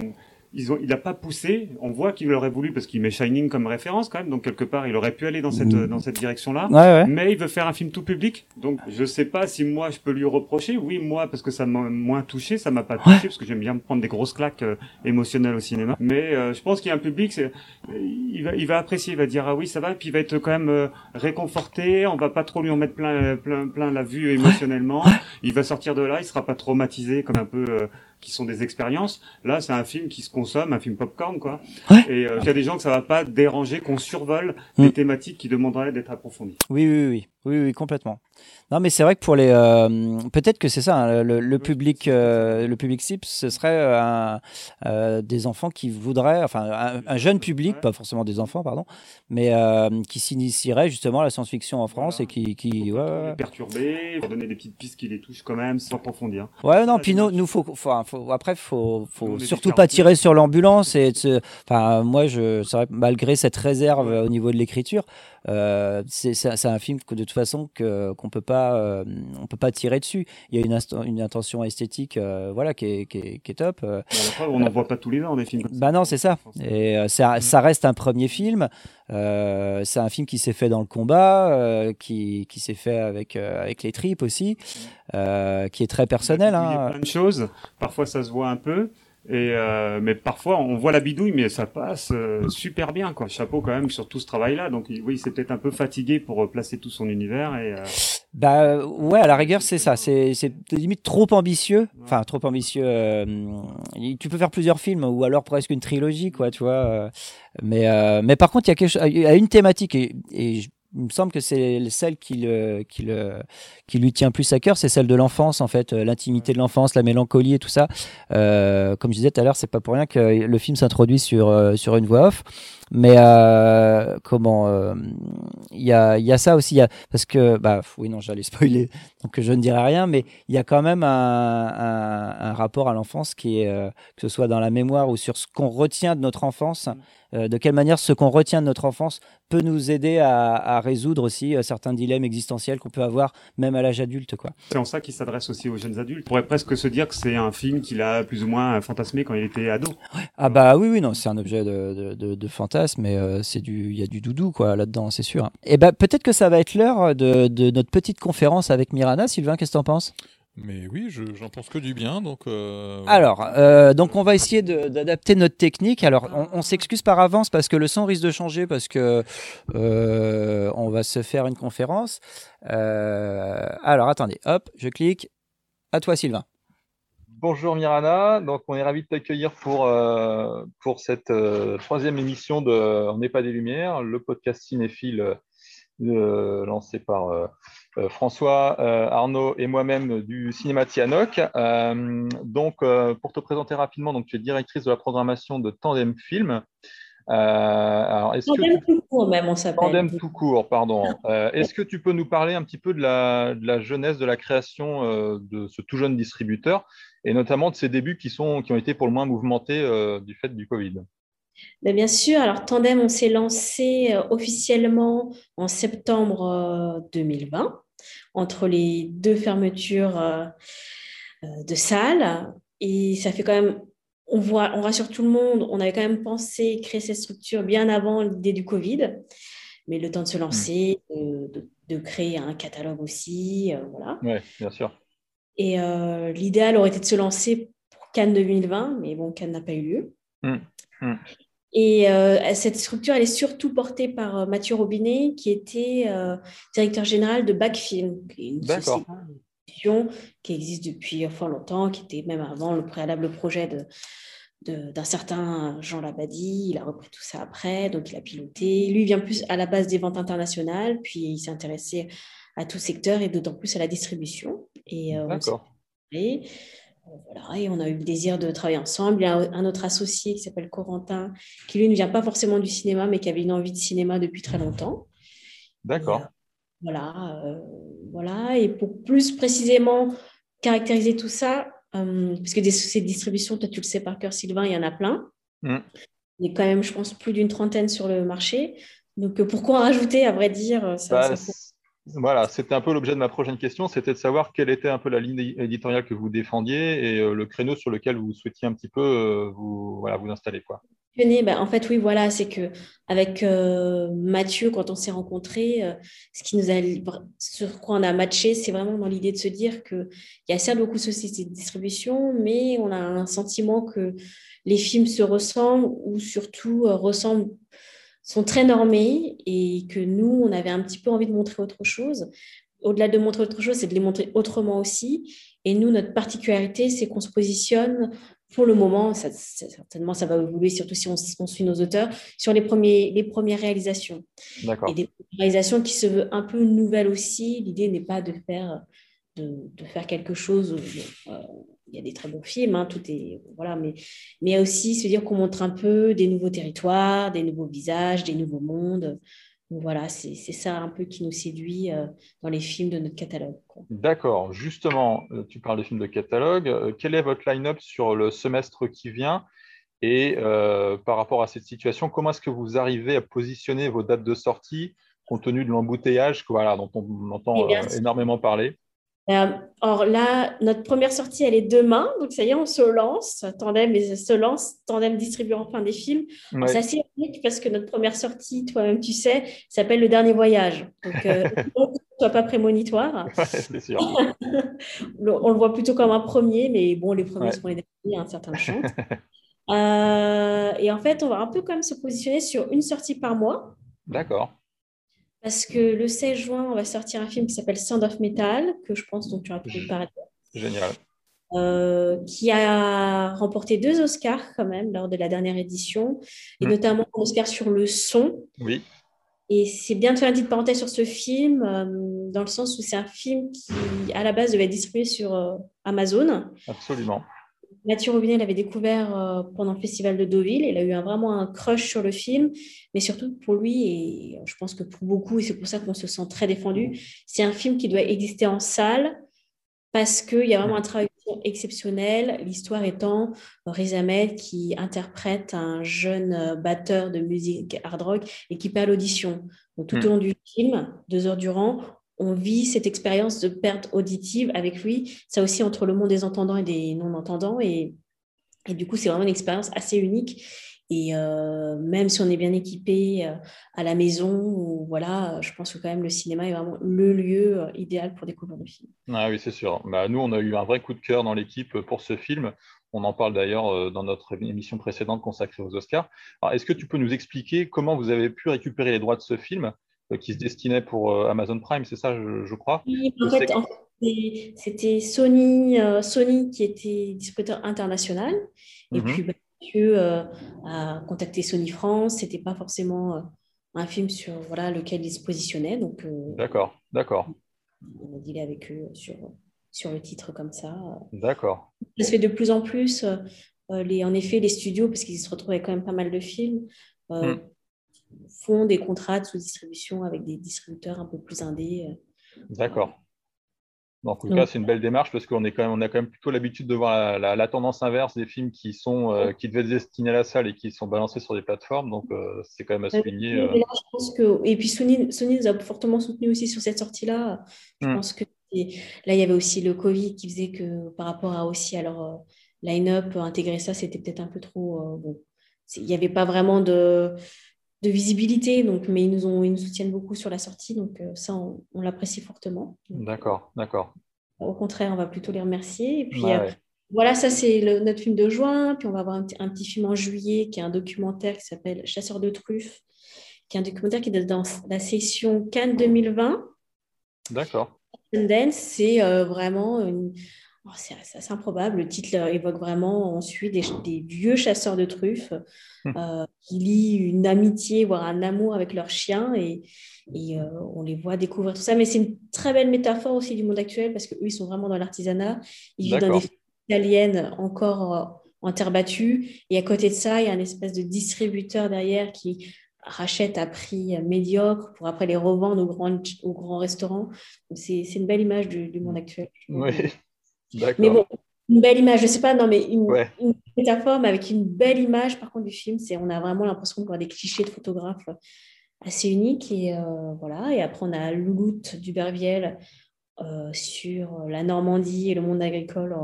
ils ont, il a pas poussé. On voit qu'il aurait voulu parce qu'il met Shining comme référence quand même. Donc quelque part, il aurait pu aller dans cette Mm. dans cette direction-là. Ouais, ouais. Mais il veut faire un film tout public. Donc je sais pas si moi je peux lui reprocher. Oui, moi parce que ça m'a moins touché, ça m'a pas touché parce que j'aime bien me prendre des grosses claques euh, émotionnelles au cinéma. Mais euh, je pense qu'il y a un public, il va il va apprécier, il va dire ah oui ça va, puis il va être quand même euh, réconforté. On va pas trop lui en mettre plein plein plein la vue émotionnellement. Il va sortir de là, il sera pas traumatisé comme un peu euh, qui sont des expériences. Là, c'est un film qui se consomme, un film popcorn, quoi. Et euh, il y a des gens que ça va pas déranger, qu'on survole Mm. des thématiques qui demanderaient d'être approfondies. Oui, oui, oui, oui, oui, complètement. Non, mais c'est vrai que pour les, euh, peut-être que c'est ça, hein, le, le public, euh, le public cible, ce serait euh, un- euh, des enfants qui voudraient, enfin, un, un jeune public, pas forcément des enfants, pardon, mais qui s'initierait justement à la science-fiction en France et qui, qui, ouais, ouais. Perturbé, pour donner des petites pistes qui les touchent quand même, sans approfondir. Ouais, non, puis nous, nous faut, faut, faut- après, faut, faut surtout pas tirer sur l'ambulance et enfin, moi, je, vrai, malgré cette réserve au niveau de l'écriture, euh, c'est, un film que de toute façon qu'on peut pas, euh, on peut pas tirer dessus. Il y a une, intention esthétique, euh, voilà, qui est, qui est, qui est top. Bon, après, on n'en voit pas tous les ans des films comme ça. Bah non, c'est ça. Et euh, ça, ça reste un premier film. C'est un film qui s'est fait dans le combat, qui, qui s'est fait avec, avec les tripes aussi, euh, qui est très personnel. Il y a Hein. plein de choses. Parfois, ça se voit un peu. Et euh, mais parfois, on voit la bidouille, mais ça passe euh, super bien. Quoi. Chapeau quand même sur tout ce travail-là. Donc oui, c'est peut-être un peu fatigué pour euh, placer tout son univers. Et, euh, Bah ouais, à la rigueur, c'est ça. C'est c'est limite trop ambitieux. Enfin, trop ambitieux. euh, tu peux faire plusieurs films ou alors presque une trilogie, quoi, tu vois. euh, Mais, euh, mais par contre, il y a, quelque chose, il y a une thématique et, et il me semble que c'est celle qui, le, qui, le, qui lui tient plus à cœur, c'est celle de l'enfance, en fait, euh, l'intimité de l'enfance, la mélancolie et tout ça. Euh, comme je disais tout à l'heure, c'est pas pour rien que le film s'introduit sur, euh, sur une voix off. Mais euh, comment euh, il y, a, il y a ça aussi, il y a, parce que bah oui non j'allais spoiler donc je ne dirai rien, mais il y a quand même un, un, un rapport à l'enfance qui est euh, que ce soit dans la mémoire ou sur ce qu'on retient de notre enfance, euh, de quelle manière ce qu'on retient de notre enfance peut nous aider à, à résoudre aussi euh, certains dilemmes existentiels qu'on peut avoir même à l'âge adulte quoi. c'est en ça qu'il s'adresse aussi aux jeunes adultes. On pourrait presque se dire que c'est un film qu'il a plus ou moins fantasmé quand il était ado. Ah bah oui oui non c'est un objet de, de, de, de fantasme mais euh, c'est du il y a du doudou quoi là-dedans c'est sûr. Et ben peut-être que ça va être l'heure de, de notre petite conférence avec Mirana Sylvain qu'est-ce que t'en penses? Mais oui, je- j'en pense que du bien, donc. euh, Alors, euh, donc on va essayer d'adapter notre technique. Alors, on, on s'excuse par avance parce que le son risque de changer parce que euh, on va se faire une conférence. Alors, attendez, hop, je clique. À toi, Sylvain. Bonjour Mirana, donc on est ravi de t'accueillir pour, euh, pour cette euh, troisième émission de On n'est pas des Lumières, le podcast cinéphile euh, lancé par François, Arnaud et moi-même du cinéma Tianoc. Donc pour te présenter rapidement, donc tu es directrice de la programmation de Tandem Film. Alors, est-ce que Tandem tu- tout court même, on s'appelle. Tandem tout court, pardon. Est-ce que tu peux nous parler un petit peu de la, de la jeunesse de la création de ce tout jeune distributeur? Et notamment de ses débuts qui, sont, qui ont été pour le moins mouvementés euh, du fait du Covid Mais bien sûr, alors Tandem, on s'est lancé euh, officiellement en septembre euh, 2020, entre les deux fermetures euh, euh, de salles. Et ça fait quand même, on voit, on rassure tout le monde, on avait quand même pensé créer cette structure bien avant l'idée du Covid. Mais le temps de se lancer, de, de- de créer un catalogue aussi, euh, voilà. Oui, bien sûr. Et euh, l'idéal aurait été de se lancer pour Cannes 2020, mais bon, Cannes n'a pas eu lieu. Hum, hum. Et euh, cette structure, elle est surtout portée par euh, Mathieu Robinet, qui était euh, directeur général de Backfilm, une D'accord. société qui existe depuis fort longtemps, qui était même avant le préalable projet de, de- d'un certain Jean Labadie. Il a repris tout ça après, donc il a piloté. Lui il vient plus à la base des ventes internationales, puis il s'est intéressé à tout secteur et d'autant plus à la distribution. Et, euh, D'accord. Euh, Voilà, et on a eu le désir de travailler ensemble. Il y a un autre associé qui s'appelle Corentin, qui lui ne vient pas forcément du cinéma, mais qui avait une envie de cinéma depuis très longtemps. D'accord. Voilà, euh, voilà. Et pour plus précisément caractériser tout ça, euh, parce que des, ces distributions, toi tu le sais par cœur, Sylvain, il y en a plein. Hum. Il y a quand même, je pense, plus d'une trentaine sur le marché. Donc pourquoi en rajouter, à vrai dire ça, Bah, ça Voilà, c'était un peu l'objet de ma prochaine question, c'était de savoir quelle était un peu la ligne éditoriale que vous défendiez et euh, le créneau sur lequel vous souhaitiez un petit peu euh, vous, voilà, vous installer. Quoi. Ben, en fait, oui, voilà, c'est que avec euh, Mathieu, quand on s'est rencontrés, ce qui nous a, sur quoi on a matché, c'est vraiment dans l'idée de se dire qu'il y a certes beaucoup de sociétés de distribution, mais on a un sentiment que les films se ressemblent ou surtout ressemblent sont très normés et que nous, on avait un petit peu envie de montrer autre chose. Au-delà de montrer autre chose, c'est de les montrer autrement aussi. Et nous, notre particularité, c'est qu'on se positionne pour le moment, ça, certainement ça va évoluer, surtout si on, suit nos auteurs, sur les, premiers, les premières réalisations. Et des réalisations qui se veulent un peu nouvelles aussi. L'idée n'est pas de faire, de, de, faire quelque chose euh, il y a des très bons films, hein, tout est voilà, mais mais aussi se dire qu'on montre un peu des nouveaux territoires, des nouveaux visages, des nouveaux mondes. voilà, c'est ça un peu qui nous séduit euh, dans les films de notre catalogue. D'accord. Justement, euh, tu parles des films de catalogue. Euh, quel est votre line-up sur le semestre qui vient? Et par rapport à cette situation, comment est-ce que vous arrivez à positionner vos dates de sortie compte tenu de l'embouteillage voilà, dont on entend énormément parler? Euh, or là, notre première sortie, elle est demain. Donc, ça y est, on se lance. Tandem se lance. Tandem distribue enfin des films. C'est assez unique parce que notre première sortie, toi-même, tu sais, s'appelle Le Dernier Voyage. Donc, euh, ne sois pas prémonitoire. c'est sûr. on le voit plutôt comme un premier, mais bon, les premiers sont les derniers, un certain chante. euh, et en fait, on va un peu quand même se positionner sur une sortie par mois. D'accord parce que le 16 juin, on va sortir un film qui s'appelle Sound of Metal, que je pense dont tu as pu parler. Génial. Euh, qui a remporté deux Oscars quand même lors de la dernière édition, et mm. notamment un Oscar sur le son. Oui. Et c'est bien de faire une petite parenthèse sur ce film, euh, dans le sens où c'est un film qui, à la base, devait être distribué sur euh, Amazon. Absolument. Mathieu Robinet l'avait découvert euh, pendant le festival de Deauville. Il a eu vraiment un crush sur le film, mais surtout pour lui, et je pense que pour beaucoup, et c'est pour ça qu'on se sent très défendu, c'est un film qui doit exister en salle parce qu'il y a vraiment un travail exceptionnel. L'histoire étant Riz Ahmed qui interprète un jeune euh, batteur de musique hard rock et qui perd l'audition. tout hmm. au long du film, deux heures durant, on vit cette expérience de perte auditive avec lui. Ça aussi entre le monde des entendants et des non-entendants. Et, du coup, c'est vraiment une expérience assez unique. Et euh, même si on est bien équipé euh, à la maison, voilà, je pense que quand même le cinéma est vraiment le lieu euh, idéal pour découvrir le film. Ah oui, c'est sûr. Bah, nous, on a eu un vrai coup de cœur dans l'équipe pour ce film. On en parle d'ailleurs dans notre émission précédente consacrée aux Oscars. Est-ce que tu peux nous expliquer comment vous avez pu récupérer les droits de ce film qui se destinait pour euh, Amazon Prime, c'est ça, je, crois Oui, en fait, c'était Sony, euh, Sony qui était distributeur international. Et mhm. puis, Mathieu a contacté Sony France. C'était pas forcément un film sur voilà, lequel il se positionnait. Donc, d'accord, d'accord. On a dealé avec eux sur, sur le titre comme ça. D'accord. Ça se fait de plus en plus. les, en effet, les studios, parce qu'ils se retrouvaient quand même pas mal de films, hmm font des contrats de sous-distribution avec des distributeurs un peu plus indés. Euh. D'accord. en tout cas, c'est une belle démarche parce qu'on est quand même, on a quand même plutôt l'habitude de voir la, tendance inverse des films qui sont euh, qui devaient être destinés à la salle et qui sont balancés sur des plateformes. Donc, euh, c'est quand même à souligner. Et, je pense que... et puis Sony, Sony, nous a fortement soutenu aussi sur cette sortie-là. Je hmm. pense que là, il y avait aussi le Covid qui faisait que par rapport à aussi à leur line-up, intégrer ça, c'était peut-être un peu trop. bon, il n'y avait pas vraiment de de visibilité, donc, mais ils nous, ont, ils nous soutiennent beaucoup sur la sortie, donc euh, ça, on, l'apprécie fortement. D'accord, d'accord. Au contraire, on va plutôt les remercier. Et puis, euh, voilà, ça, c'est notre film de juin. Puis, on va avoir un, petit film en juillet qui est un documentaire qui s'appelle Chasseur de truffes, qui est un documentaire qui est dans la session Cannes 2020. D'accord. C'est euh, vraiment une, Oh, c'est assez improbable. Le titre évoque vraiment, on suit des, vieux chasseurs de truffes hum. euh, qui lient une amitié, voire un amour avec leurs chiens et, euh, on les voit découvrir tout ça. Mais c'est une très belle métaphore aussi du monde actuel parce qu'eux, ils sont vraiment dans l'artisanat. Ils vivent dans des italiennes encore euh, en terre battue. Et à côté de ça, il y a une espèce de distributeur derrière qui rachète à prix médiocre pour après les revendre aux grands, aux grands restaurants. C'est une belle image du, du monde actuel. Oui. Mais bon, une belle image, je sais pas, non, mais une, métaphore, mais avec une belle image, par contre, du film, c'est on a vraiment l'impression de voir des clichés de photographes assez unique. Et, voilà. et après, on a Louloute d'Ubervielle sur la Normandie et le monde agricole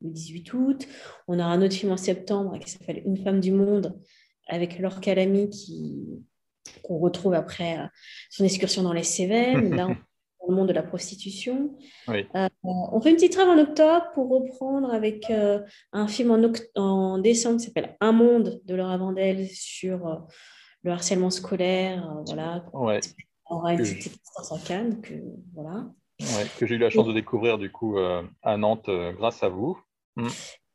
le 18 août. On a un autre film en septembre qui s'appelle Une femme du monde avec Laure Calamy qui qu'on retrouve après son excursion dans les Cévennes. Là, dans le monde de la prostitution. on fait une petite trêve en octobre pour reprendre avec un film en, en décembre qui s'appelle Un monde de Laura Vandel sur le harcèlement scolaire. voilà. Ouais. On aura une petite à Cannes. Que, voilà. que j'ai eu la chance de découvrir du coup à Nantes grâce à vous. Mmh.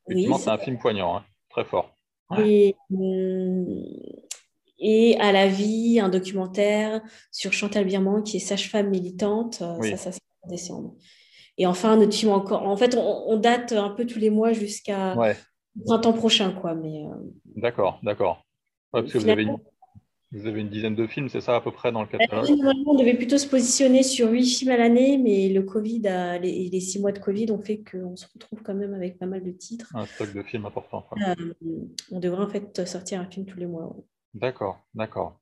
Effectivement, c'est un film poignant, hein. très fort. Et, et, à la vie, un documentaire sur Chantal Birman, qui est sage-femme militante. Ça, ça c'est en décembre. Et enfin, notre film encore. En fait, on, date un peu tous les mois jusqu'à ouais. printemps prochain, quoi. Mais d'accord, d'accord. parce que vous avez, une, vous avez une dizaine de films, c'est ça à peu près dans le catalogue? Normalement, on devait plutôt se positionner sur huit films à l'année, mais le Covid a, les, les, six mois de Covid ont fait qu'on se retrouve quand même avec pas mal de titres. Un stock de films important. Euh, on devrait en fait sortir un film tous les mois. D'accord, d'accord.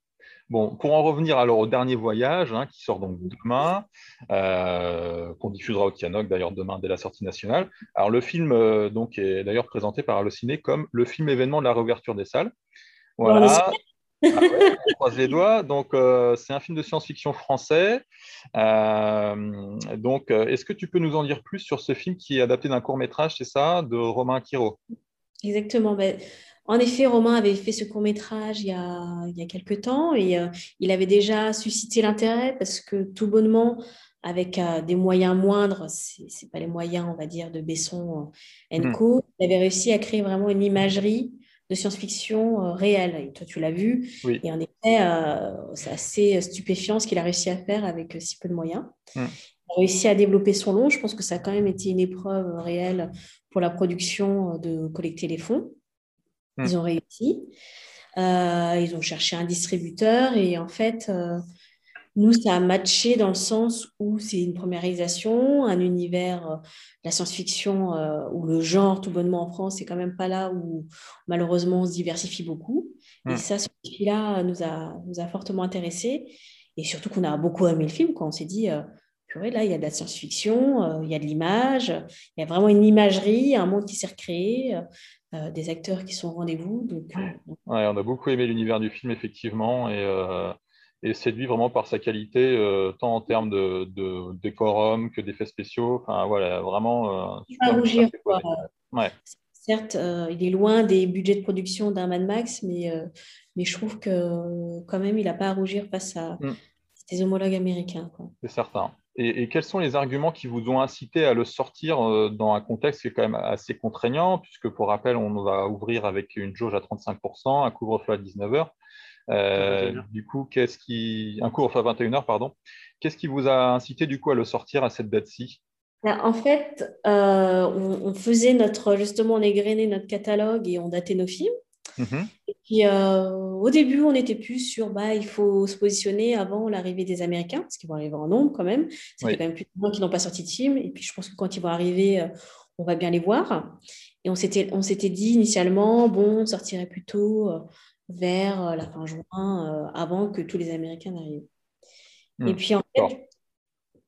Bon, pour en revenir alors au dernier voyage, hein, qui sort donc demain, euh, qu'on diffusera au Kianoc d'ailleurs demain dès la sortie nationale. Alors le film euh, donc est d'ailleurs présenté par Allociné comme le film événement de la réouverture des salles. Voilà. Ah on croise les doigts. Donc, euh, c'est un film de science-fiction français. Euh, donc, est-ce que tu peux nous en dire plus sur ce film qui est adapté d'un court métrage, c'est ça, de Romain Quiro Exactement. Ben, en effet, Romain avait fait ce court métrage il y a, il y a quelques temps et il avait déjà suscité l'intérêt parce que tout bonnement, avec des moyens moindres, ce n'est pas les moyens, on va dire, de Besson mmh. Co, il avait réussi à créer vraiment une imagerie de science-fiction euh, réelle. Et toi, tu l'as vu. Et en effet, euh, c'est assez stupéfiant ce qu'il a réussi à faire avec euh, si peu de moyens. Mm. Il a réussi à développer son long. Je pense que ça a quand même été une épreuve réelle pour la production de collecter les fonds. Mm. Ils ont réussi. ils ont cherché un distributeur et en fait, nous, ça a matché dans le sens où c'est une première réalisation, un univers, euh, la science-fiction euh, ou le genre, tout bonnement en France, c'est quand même pas là où malheureusement on se diversifie beaucoup. Et mmh. ça, ce là nous a, nous a fortement intéressés. Et surtout qu'on a beaucoup aimé le film quand on s'est dit, euh, là, il y a de la science-fiction, il y a de l'image, il y a vraiment une imagerie, un monde qui s'est recréé. Des acteurs qui sont au rendez-vous. Donc, ouais, on a beaucoup aimé l'univers du film, effectivement. Et, et séduit vraiment par sa qualité, euh, tant en termes de, de, décorum que d'effets spéciaux. Enfin, voilà, vraiment. Euh, super rougir, ouais. Certes, euh, il est loin des budgets de production d'un Mad Max, mais, mais je trouve que quand même, il n'a pas à rougir face à mm. ses homologues américains. C'est certain. Et, et, quels sont les arguments qui vous ont incité à le sortir dans un contexte qui est quand même assez contraignant, puisque pour rappel, on va ouvrir avec une jauge à 35%, un couvre-feu à 19h. Euh, du coup, qu'est-ce qui. Un cours enfin 21h, pardon. Qu'est-ce qui vous a incité du coup à le sortir à cette date-ci? Ben, en fait, euh, on, faisait notre, justement, on égrenait notre catalogue et on datait nos films. Mhm. Et puis, euh, au début, on était plus sur, bah, il faut se positionner avant l'arrivée des Américains, parce qu'ils vont arriver en nombre quand même. Ça fait quand même plus de gens qui n'ont pas sorti de film. Et puis, je pense que quand ils vont arriver, on va bien les voir. Et on s'était, on s'était dit initialement, bon, on sortirait plutôt vers euh, la fin juin, euh, avant que tous les Américains n'arrivent. Et hmm. puis, en fait,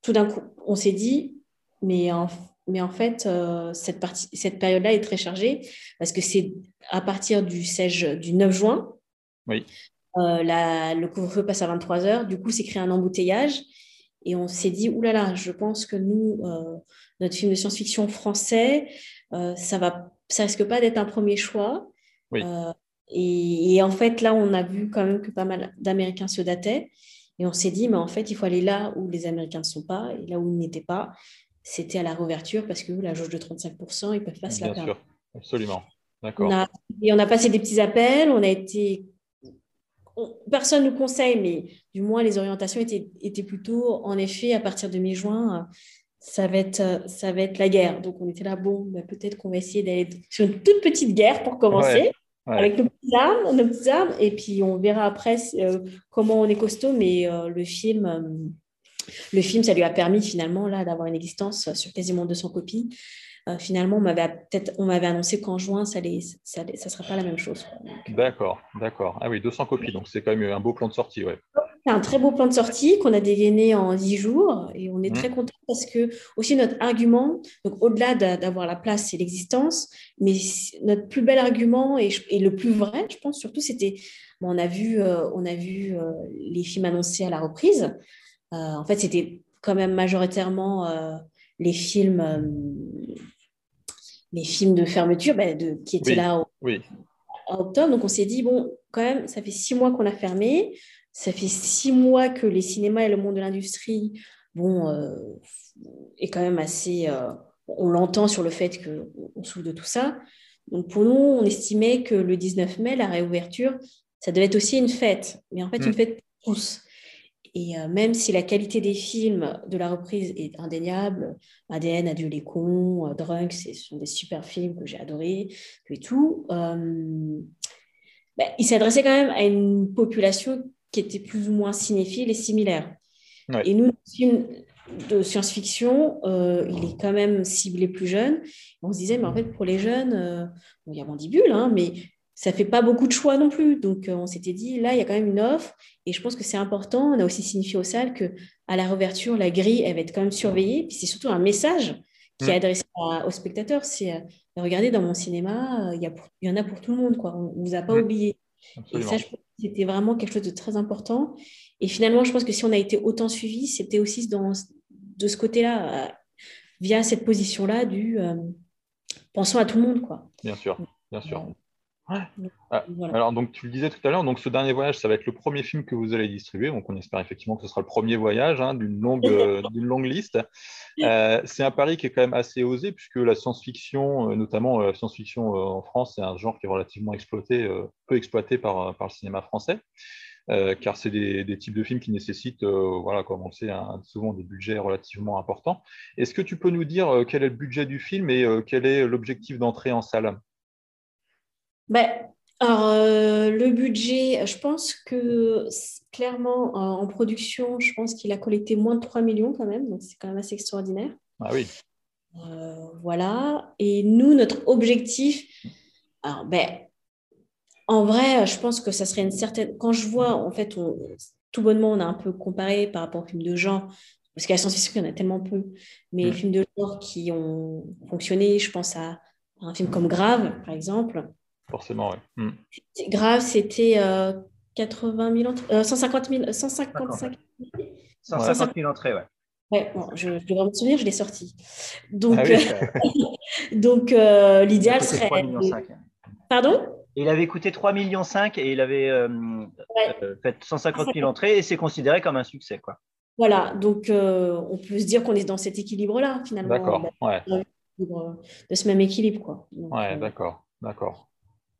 tout d'un coup, on s'est dit, mais en, mais en fait, euh, cette, partie, cette période-là est très chargée parce que c'est à partir du, 16, du 9 juin. Oui. la, le couvre-feu passe à 23 heures. Du coup, c'est créé un embouteillage. Et on s'est dit, oulala, là là, je pense que nous, notre film de science-fiction français, ça va, ça risque pas d'être un premier choix. Oui. Et, en fait, là, on a vu quand même que pas mal d'Américains se dataient. Et on s'est dit, mais en fait, il faut aller là où les Américains ne sont pas. Et là où ils n'étaient pas, c'était à la réouverture parce que la jauge de 35%, ils peuvent pas se la Bien sûr, absolument. D'accord. et on a passé des petits appels. On a été. Personne ne nous conseille, mais du moins, les orientations étaient, étaient plutôt, en effet, à partir de mi-juin, ça va être, ça va être la guerre. Donc, on était là, bon, ben, peut-être qu'on va essayer d'aller sur une toute petite guerre pour commencer avec nos petites, armes, nos petites armes, et puis on verra après euh, comment on est costaud, mais euh, le film, euh, le film, ça lui a permis finalement là d'avoir une existence sur quasiment 200 copies. finalement, on m'avait peut-être, on m'avait annoncé qu'en juin, ça ne ça, ça, serait pas la même chose. D'accord, d'accord. Ah oui, 200 copies, donc c'est quand même un beau plan de sortie, ouais. C'est un très beau plan de sortie qu'on a dégainé en 10 jours et on est Mmh. très content parce que aussi notre argument, donc au-delà d'a- d'avoir la place et l'existence, mais notre plus bel argument et, le plus vrai, je pense surtout, c'était, bon, on a vu, euh, on a vu euh, les films annoncés à la reprise. Euh, en fait, c'était quand même majoritairement euh, les films, euh, les films de fermeture ben, de, qui étaient Oui, là au- oui. en octobre. Donc, on s'est dit, bon, quand même, ça fait six mois qu'on a fermé. Ça fait six mois que les cinémas et le monde de l'industrie, bon, euh, est quand même assez. euh, on l'entend sur le fait qu'on souffre de tout ça. Donc, pour nous, on estimait que le 19 mai, la réouverture, ça devait être aussi une fête. Mais en fait, Mm. une fête pour tous. Et euh, même si la qualité des films de la reprise est indéniable, ADN, Adieu les cons, euh, Drunk, ce sont des super films que j'ai adorés et tout, euh, ben, il s'adressait quand même à une population qui était plus ou moins cinéphile et similaire. Ouais. Et nous, notre film de science-fiction, euh, il est quand même ciblé plus jeune. On se disait, mais en fait, pour les jeunes, euh, bon, il y a Mandibule, hein, mais ça fait pas beaucoup de choix non plus. Donc, euh, on s'était dit, là, il y a quand même une offre. Et je pense que c'est important. On a aussi signifié aux salles que à la réouverture, la grille, elle va être quand même surveillée. Puis c'est surtout un message qui est Mm. adressé à- aux spectateurs. C'est, euh, regardez, dans mon cinéma, euh, il y, a pour- il y en a pour tout le monde. Quoi. On ne vous a pas oublié. Et ça, je pense que c'était vraiment quelque chose de très important. Et finalement, je pense que si on a été autant suivi, c'était aussi dans, de ce côté-là, euh, via cette position-là du euh, pensons à tout le monde. Quoi. Bien sûr, bien sûr. Ouais. Ah, voilà. Alors, donc, tu le disais tout à l'heure, donc ce dernier voyage, ça va être le premier film que vous allez distribuer. Donc, on espère effectivement que ce sera le premier voyage hein, d'une longue, euh, d'une longue liste. Euh, c'est un pari qui est quand même assez osé, puisque la science-fiction, euh, notamment la science-fiction en France, c'est un genre qui est relativement exploité, peu exploité par, par le cinéma français. car c'est des, des types de films qui nécessitent, voilà, comme on le sait, un- souvent des budgets relativement importants. Est-ce que tu peux nous dire quel est le budget du film et quel est l'objectif d'entrée en salle? Ben, alors, euh, le budget, je pense que clairement, en en production, je pense qu'il a collecté moins de 3 millions quand même, donc c'est quand même assez extraordinaire. Ah oui, Euh, voilà. Et nous, notre objectif, alors, ben, en vrai, je pense que ça serait une certaine. Quand je vois, en fait, on- tout bonnement, on a un peu comparé par rapport aux films de genre, parce qu'à la science-fiction, il y en a tellement peu, mais les Mm. films de genre qui ont fonctionné, je pense à un film comme Grave, par exemple. Forcément, oui. Mm. Grave, c'était euh, 80 000 entrées, euh, 150 000, 155 000. 150 000 entrées, ouais. Ouais, bon, je, je devrais me souvenir, je l'ai sorti. Donc, Ah oui, euh, donc euh, l'idéal serait. 3,5 millions. Pardon? Il avait coûté 3,5 millions et il avait euh, euh, fait 150 000 entrées et c'est considéré comme un succès. Quoi. Voilà, donc euh, on peut se dire qu'on est dans cet équilibre-là, finalement. D'accord, ouais. De ce même équilibre, quoi. Donc, Ouais, euh, d'accord, d'accord.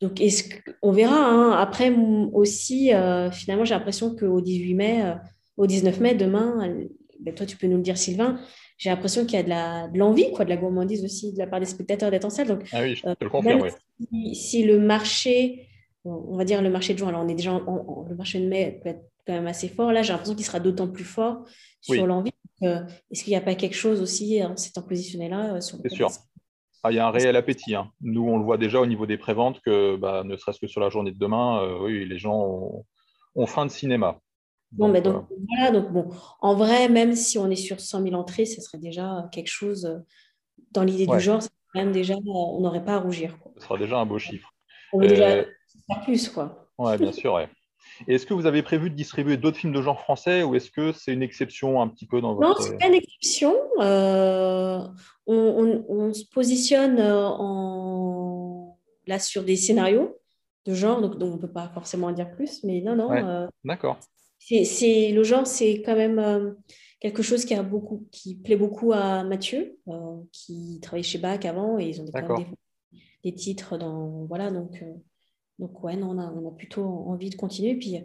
Donc est-ce on verra. hein. Après, aussi, euh, finalement, j'ai l'impression qu'au 18 mai, euh, au 19 mai, demain, ben, toi, tu peux nous le dire, Sylvain, j'ai l'impression qu'il y a de la- de l'envie, quoi, de la gourmandise aussi de la part des spectateurs d'être en salle. Donc, Ah oui, je euh, te le confirme, si, si le marché, on va dire le marché de juin, alors on est déjà en, en- le marché de mai peut être quand même assez fort. Là, j'ai l'impression qu'il sera d'autant plus fort sur Oui. l'envie. Donc, Est-ce qu'il n'y a pas quelque chose aussi en s'étant positionné là sur le C'est sûr. Ah, il y a un réel appétit. hein. Nous, on le voit déjà au niveau des préventes que, bah, ne serait-ce que sur la journée de demain, euh, oui, les gens ont, ont faim de cinéma. Bon, mais donc, euh, voilà, donc bon, en vrai, même si on est sur 100 000 entrées, ce serait déjà quelque chose euh, dans l'idée Ouais. du genre, même déjà, on n'aurait pas à rougir. Quoi. ce sera déjà un beau chiffre. On veut déjà faire plus, quoi. ouais, bien sûr. ouais. Est-ce que vous avez prévu de distribuer d'autres films de genre français ou est-ce que c'est une exception un petit peu dans Non, votre... c'est pas une exception. Euh, on, on- on se positionne euh, en... là sur des scénarios de genre, donc, donc on ne peut pas forcément en dire plus, mais non, non. Ouais. euh, D'accord. c'est, le genre, c'est quand même euh, quelque chose qui, a beaucoup, qui plaît beaucoup à Mathieu, qui travaillait chez BAC avant, et ils ont des, des titres dans. Voilà, donc, donc ouais, non, on a, on a plutôt envie de continuer. Puis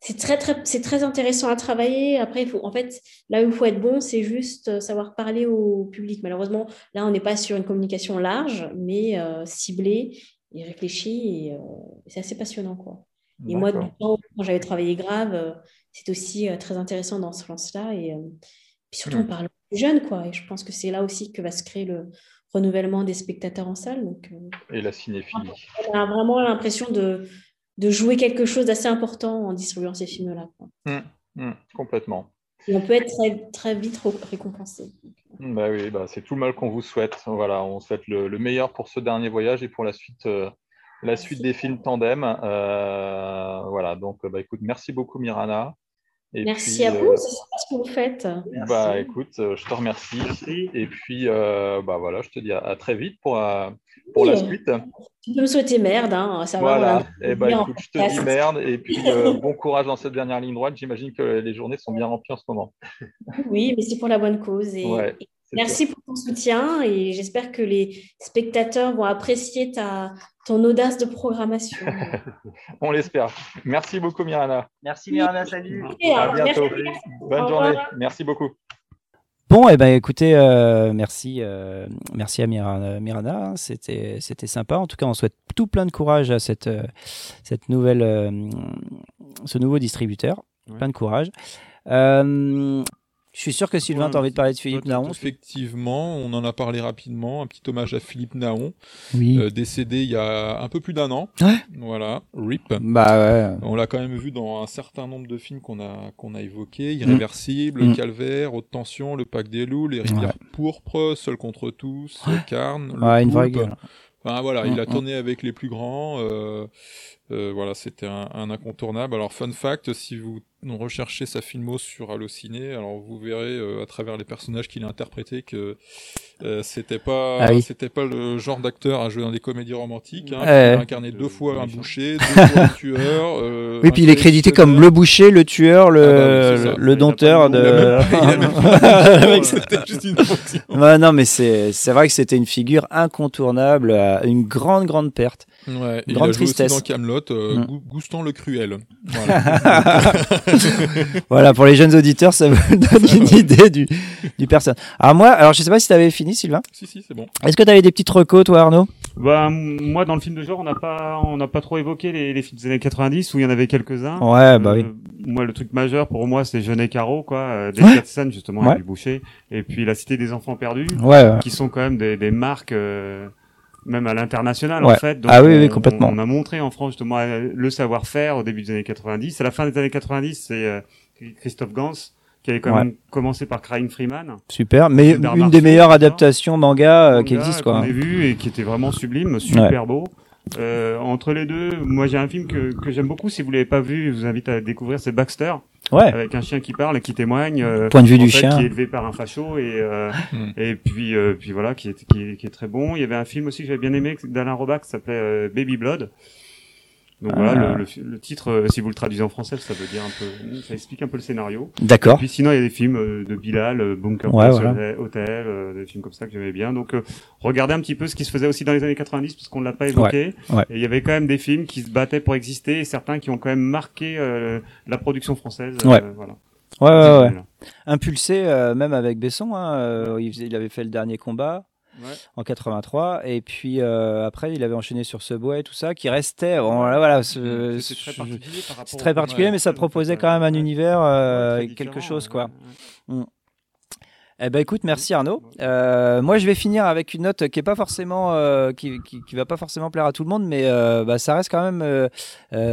c'est très, très, c'est très intéressant à travailler. Après, il faut, en fait, là où il faut être bon, c'est juste euh, savoir parler au public. Malheureusement, là, on n'est pas sur une communication large, mais euh, ciblée et réfléchie, et euh, c'est assez passionnant, quoi. Et moi, du D'accord. temps, quand j'avais travaillé grave, euh, c'était aussi très intéressant dans ce sens-là. Et puis surtout, on parle aux jeunes, quoi. Et je pense que c'est là aussi que va se créer le renouvellement des spectateurs en salle. Donc, euh, Et la cinéphilie. on a vraiment l'impression de, de jouer quelque chose d'assez important en distribuant ces films-là. Hum, hum, complètement. Et on peut être très, très vite récompensé. Bah oui, bah c'est tout le mal qu'on vous souhaite. Voilà, on souhaite le, le, meilleur pour ce dernier voyage et pour la suite, euh, la suite des films tandem. Euh, voilà, donc bah écoute, merci beaucoup Mirana. Et merci puis, à vous, c'est ce que vous faites. Bah écoute, je te remercie. Et puis euh, bah voilà, je te dis à, à très vite pour, pour oui, la suite. Tu peux me souhaiter merde, hein, ça voilà. va. Et bah écoute, je te dis merde et puis euh, bon courage dans cette dernière ligne droite. J'imagine que les journées sont bien remplies en ce moment. Oui, mais c'est pour la bonne cause. Et, ouais, et merci pour ton soutien et j'espère que les spectateurs vont apprécier ta, ton audace de programmation. On l'espère. Merci beaucoup, Mirana. Merci, Mirana. Salut. Et, à bientôt. Merci. Bonne journée. Merci beaucoup. Bon, et eh ben écoutez, euh, merci, euh, merci à Mirana. Mirana hein, c'était, c'était sympa. En tout cas, on souhaite tout plein de courage à cette, euh, cette nouvelle, euh, ce nouveau distributeur. Ouais. Plein de courage. Je suis sûr que Sylvain, ouais, tu as envie de parler de Philippe Naon. Effectivement, on en a parlé rapidement. Un petit hommage à Philippe Naon, oui. euh, décédé il y a un peu plus d'un an. Ouais. Voilà, RIP. Bah ouais. On l'a quand même vu dans un certain nombre de films qu'on a qu'on a évoqués. Irréversible, Mm. Calvaire, Haute Tension, Le Pacte des Loups, Les Rivières Ouais. Pourpres, Seul contre tous, Carne, Le Ouais, une vraie gueule. Enfin voilà, il a Mm, tourné avec les plus grands. euh, euh, voilà, c'était un, un incontournable. Alors fun fact, si vous recherchez sa filmo sur Allociné, alors vous verrez euh, à travers les personnages qu'il a interprétés que euh, c'était pas Ah oui. c'était pas le genre d'acteur à jouer dans des comédies romantiques. Hein, Ouais. Il a incarné deux fois un boucher, deux fois un tueur. euh, Oui, puis il est crédité comme le boucher, le tueur, le, Ah bah oui, le dompteur de. c'était juste une. Ouais, non, mais c'est c'est vrai que c'était une figure incontournable, euh, une grande grande perte, Ouais, une il grande a joué aussi tristesse. dans Camelot, euh, Mm. Gou- Goustan le Cruel. Voilà. voilà, pour les jeunes auditeurs, ça vous donne une idée du, du personnage. Alors moi, alors je sais pas si tu avais fini, Sylvain. si si, c'est bon. Est-ce que tu avais des petites recos, toi, Arnaud? Bah, moi, dans le film de genre, on n'a pas, on n'a pas trop évoqué les, les films des années 90 où il y en avait quelques-uns. Ouais, bah oui. Moi, le truc majeur pour moi, c'est Jeune et Caro, quoi, euh, des Ouais. Katzen, justement, Ouais. avec du Boucher. Et puis La Cité des Enfants Perdus. Ouais, ouais. Qui sont quand même des, des marques, euh, même à l'international, Ouais. en fait. Ah oui, oui, on- complètement. On, a montré en France, justement, euh, le savoir-faire au début des années 90. À la fin des années 90, c'est euh, Christophe Gans qui avait quand Ouais. même commencé par Crying Freeman. Super, mais une des meilleures adaptations manga, euh, qui Manga existent, quoi. Qu'on ait vu et qui était vraiment sublime, super beau. Euh, entre les deux, moi j'ai un film que, que j'aime beaucoup. Si vous l'avez pas vu, je vous invite à découvrir. C'est Baxter, Ouais. avec un chien qui parle et qui témoigne. euh, Point de vue du fait, chien. Qui est élevé par un facho et euh, Mm. et puis euh, puis voilà, qui est, qui est qui est très bon. Il y avait un film aussi que j'avais bien aimé d'Alain Robach qui s'appelait euh, Baby Blood. Donc voilà, le, le, le titre, euh, si vous le traduisez en français, ça veut dire un peu, ça explique un peu le scénario. D'accord. Et puis sinon, il y a des films euh, de Bilal, euh, Bunker Ouais, voilà. Hotel, euh, des films comme ça que j'aimais bien. Donc, euh, regardez un petit peu ce qui se faisait aussi dans les années 90, parce qu'on l'a pas évoqué. Ouais, ouais. Et il y avait quand même des films qui se battaient pour exister, et certains qui ont quand même marqué euh, la production française. euh, Ouais. voilà. Ouais, ouais, ouais. Impulsé, euh, même avec Besson, hein, euh, il, faisait- il avait fait le dernier combat Ouais. en 83, et puis euh, après il avait enchaîné sur Subway et tout ça, qui restait. Bon, voilà, voilà, ce- C'était très ce- particulier par rapport c'est très particulier, ouais, mais ça proposait quand même un univers, euh, quelque chose, quoi. Mm. Eh ben écoute, merci Arnaud. Euh, moi, je vais finir avec une note qui est pas forcément, euh, qui, qui, qui va pas forcément plaire à tout le monde, mais euh, bah, ça reste quand même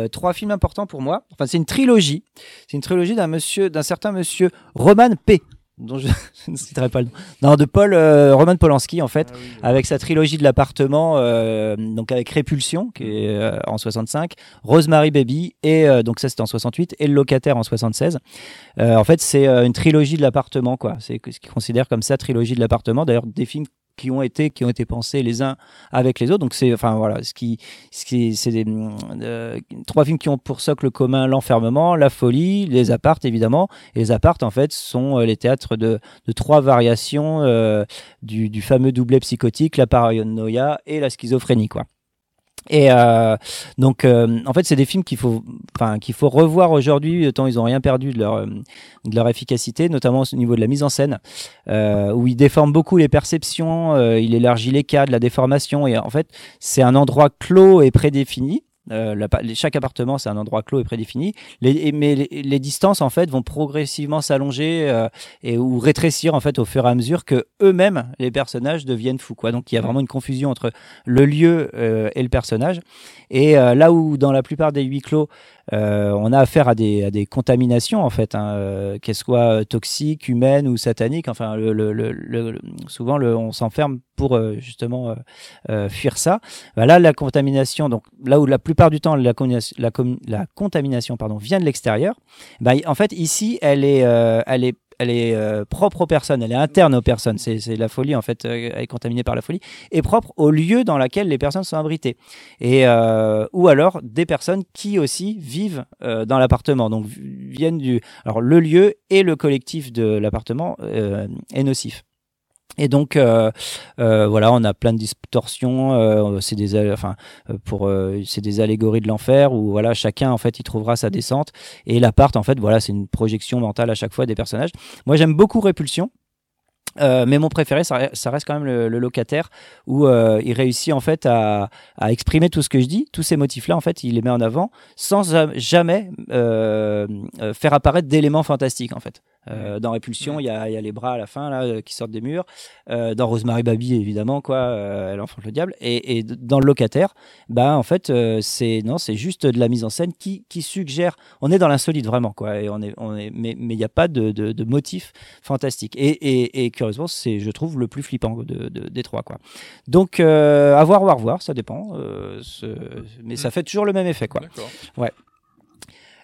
trois films importants pour moi. Enfin, c'est une trilogie. C'est une trilogie d'un monsieur, d'un certain monsieur Roman P. dont je, je ne citerai pas le nom. Non, de Paul euh, Roman Polanski en fait, Ah oui, avec sa trilogie de l'appartement, euh, donc avec Répulsion qui est euh, en 65, Rosemary Baby et euh, donc ça c'était en 68 et le locataire en 76. Euh, en fait, c'est euh, une trilogie de l'appartement, quoi. C'est ce qu'ils considèrent comme ça, trilogie de l'appartement. D'ailleurs, des films qui ont été qui ont été pensés les uns avec les autres. Donc c'est enfin voilà, ce qui ce qui c'est des euh, trois films qui ont pour socle commun l'enfermement, la folie, les appartes évidemment. Et les appartes en fait sont euh, les théâtres de de trois variations euh, du, du fameux doublet psychotique, la paranoïa et la schizophrénie, quoi. Et euh, donc, euh, en fait, c'est des films qu'il faut, enfin, qu'il faut revoir aujourd'hui, tant ils ont rien perdu de leur, euh, de leur efficacité, notamment au niveau de la mise en scène, euh, où il déforme beaucoup les perceptions, euh, il élargit les cadres, la déformation, et en fait, c'est un endroit clos et prédéfini. Euh, chaque appartement, c'est un endroit clos et prédéfini. Mais les, distances, en fait, vont progressivement s'allonger euh, et ou rétrécir, en fait, au fur et à mesure que eux-mêmes, les personnages, deviennent fous. Quoi. Donc, il y a vraiment une confusion entre le lieu euh, et le personnage. Et euh, là où, dans la plupart des huis clos, on a affaire à des, à des contaminations en fait, hein, euh, qu'elles soient toxiques, humaines ou sataniques. Enfin, le, le, le, souvent on s'enferme pour euh, justement fuir ça. Bah, là, la contamination, donc là où la plupart du temps la, contamination pardon vient de l'extérieur, bah, en fait ici elle est, elle est elle est euh, propre aux personnes, elle est interne aux personnes. C'est la folie, en fait, euh, elle est contaminée par la folie, et propre au lieu dans lequel les personnes sont abritées. Et, euh, ou alors des personnes qui aussi vivent dans l'appartement, donc viennent du. Alors le lieu et le collectif de l'appartement est nocif. Et donc euh, euh, voilà, on a plein de distorsions. Euh, c'est des, enfin, pour, c'est des allégories de l'enfer où voilà, chacun en fait, il trouvera sa descente. Et l'appart, en fait, voilà, c'est une projection mentale à chaque fois des personnages. Moi, j'aime beaucoup Répulsion. mais mon préféré, ça, reste quand même le, locataire, où il réussit en fait à, à, exprimer tout ce que je dis, tous ces motifs-là, en fait, il les met en avant, sans jamais faire apparaître d'éléments fantastiques, en fait. Euh, dans Répulsion, il y, a, y, a, les bras à la fin là euh, qui sortent des murs. Euh, dans Rosemary Baby, évidemment, quoi, euh, elle enfante le diable. Et, et, dans le locataire, bah en fait, c'est non, c'est juste de la mise en scène qui, qui suggère. On est dans l'insolite vraiment, quoi. Et on est, on est, mais il n'y a pas de, de, de, motif fantastique. Et, et, et curieusement, c'est, je trouve, le plus flippant de, des trois, quoi. Donc, à voir ou à revoir, ça dépend. mais ça mm. fait toujours le même effet, quoi. Ouais.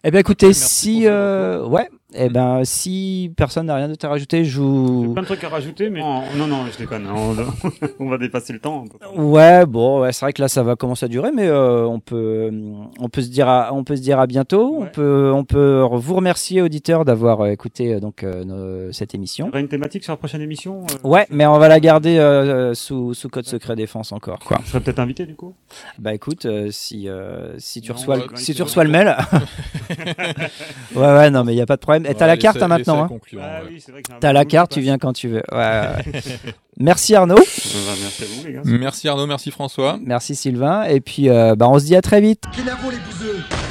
Eh bien, écoutez, si euh, ouais, eh ben si personne n'a rien d'autre à rajouter, je vous. J'ai plein de trucs à rajouter, mais non, non, je déconne. On, va dépasser le temps. Ouais, bon, ouais, c'est vrai que là, ça va commencer à durer, mais euh, on peut, on peut se dire, à, on peut se dire à bientôt. On peut, on peut vous remercier auditeurs d'avoir euh, écouté donc cette émission. Il y aura une thématique sur la prochaine émission. ouais, mais on va la garder sous, sous code secret défense encore. Quoi. Je serais peut-être invité du coup. Bah écoute, si si tu reçois, le, si tu reçois le mail. ouais, ouais, non, mais il n'y a pas de problème. Et t'as la carte hein, maintenant. Hein. Ah, oui, t'as la carte, tu viens quand tu veux. Ouais, merci Arnaud. merci à vous, les gars. Merci Arnaud, merci François. Merci Sylvain. Et puis, euh, bah, on se dit à très vite. les bouseux?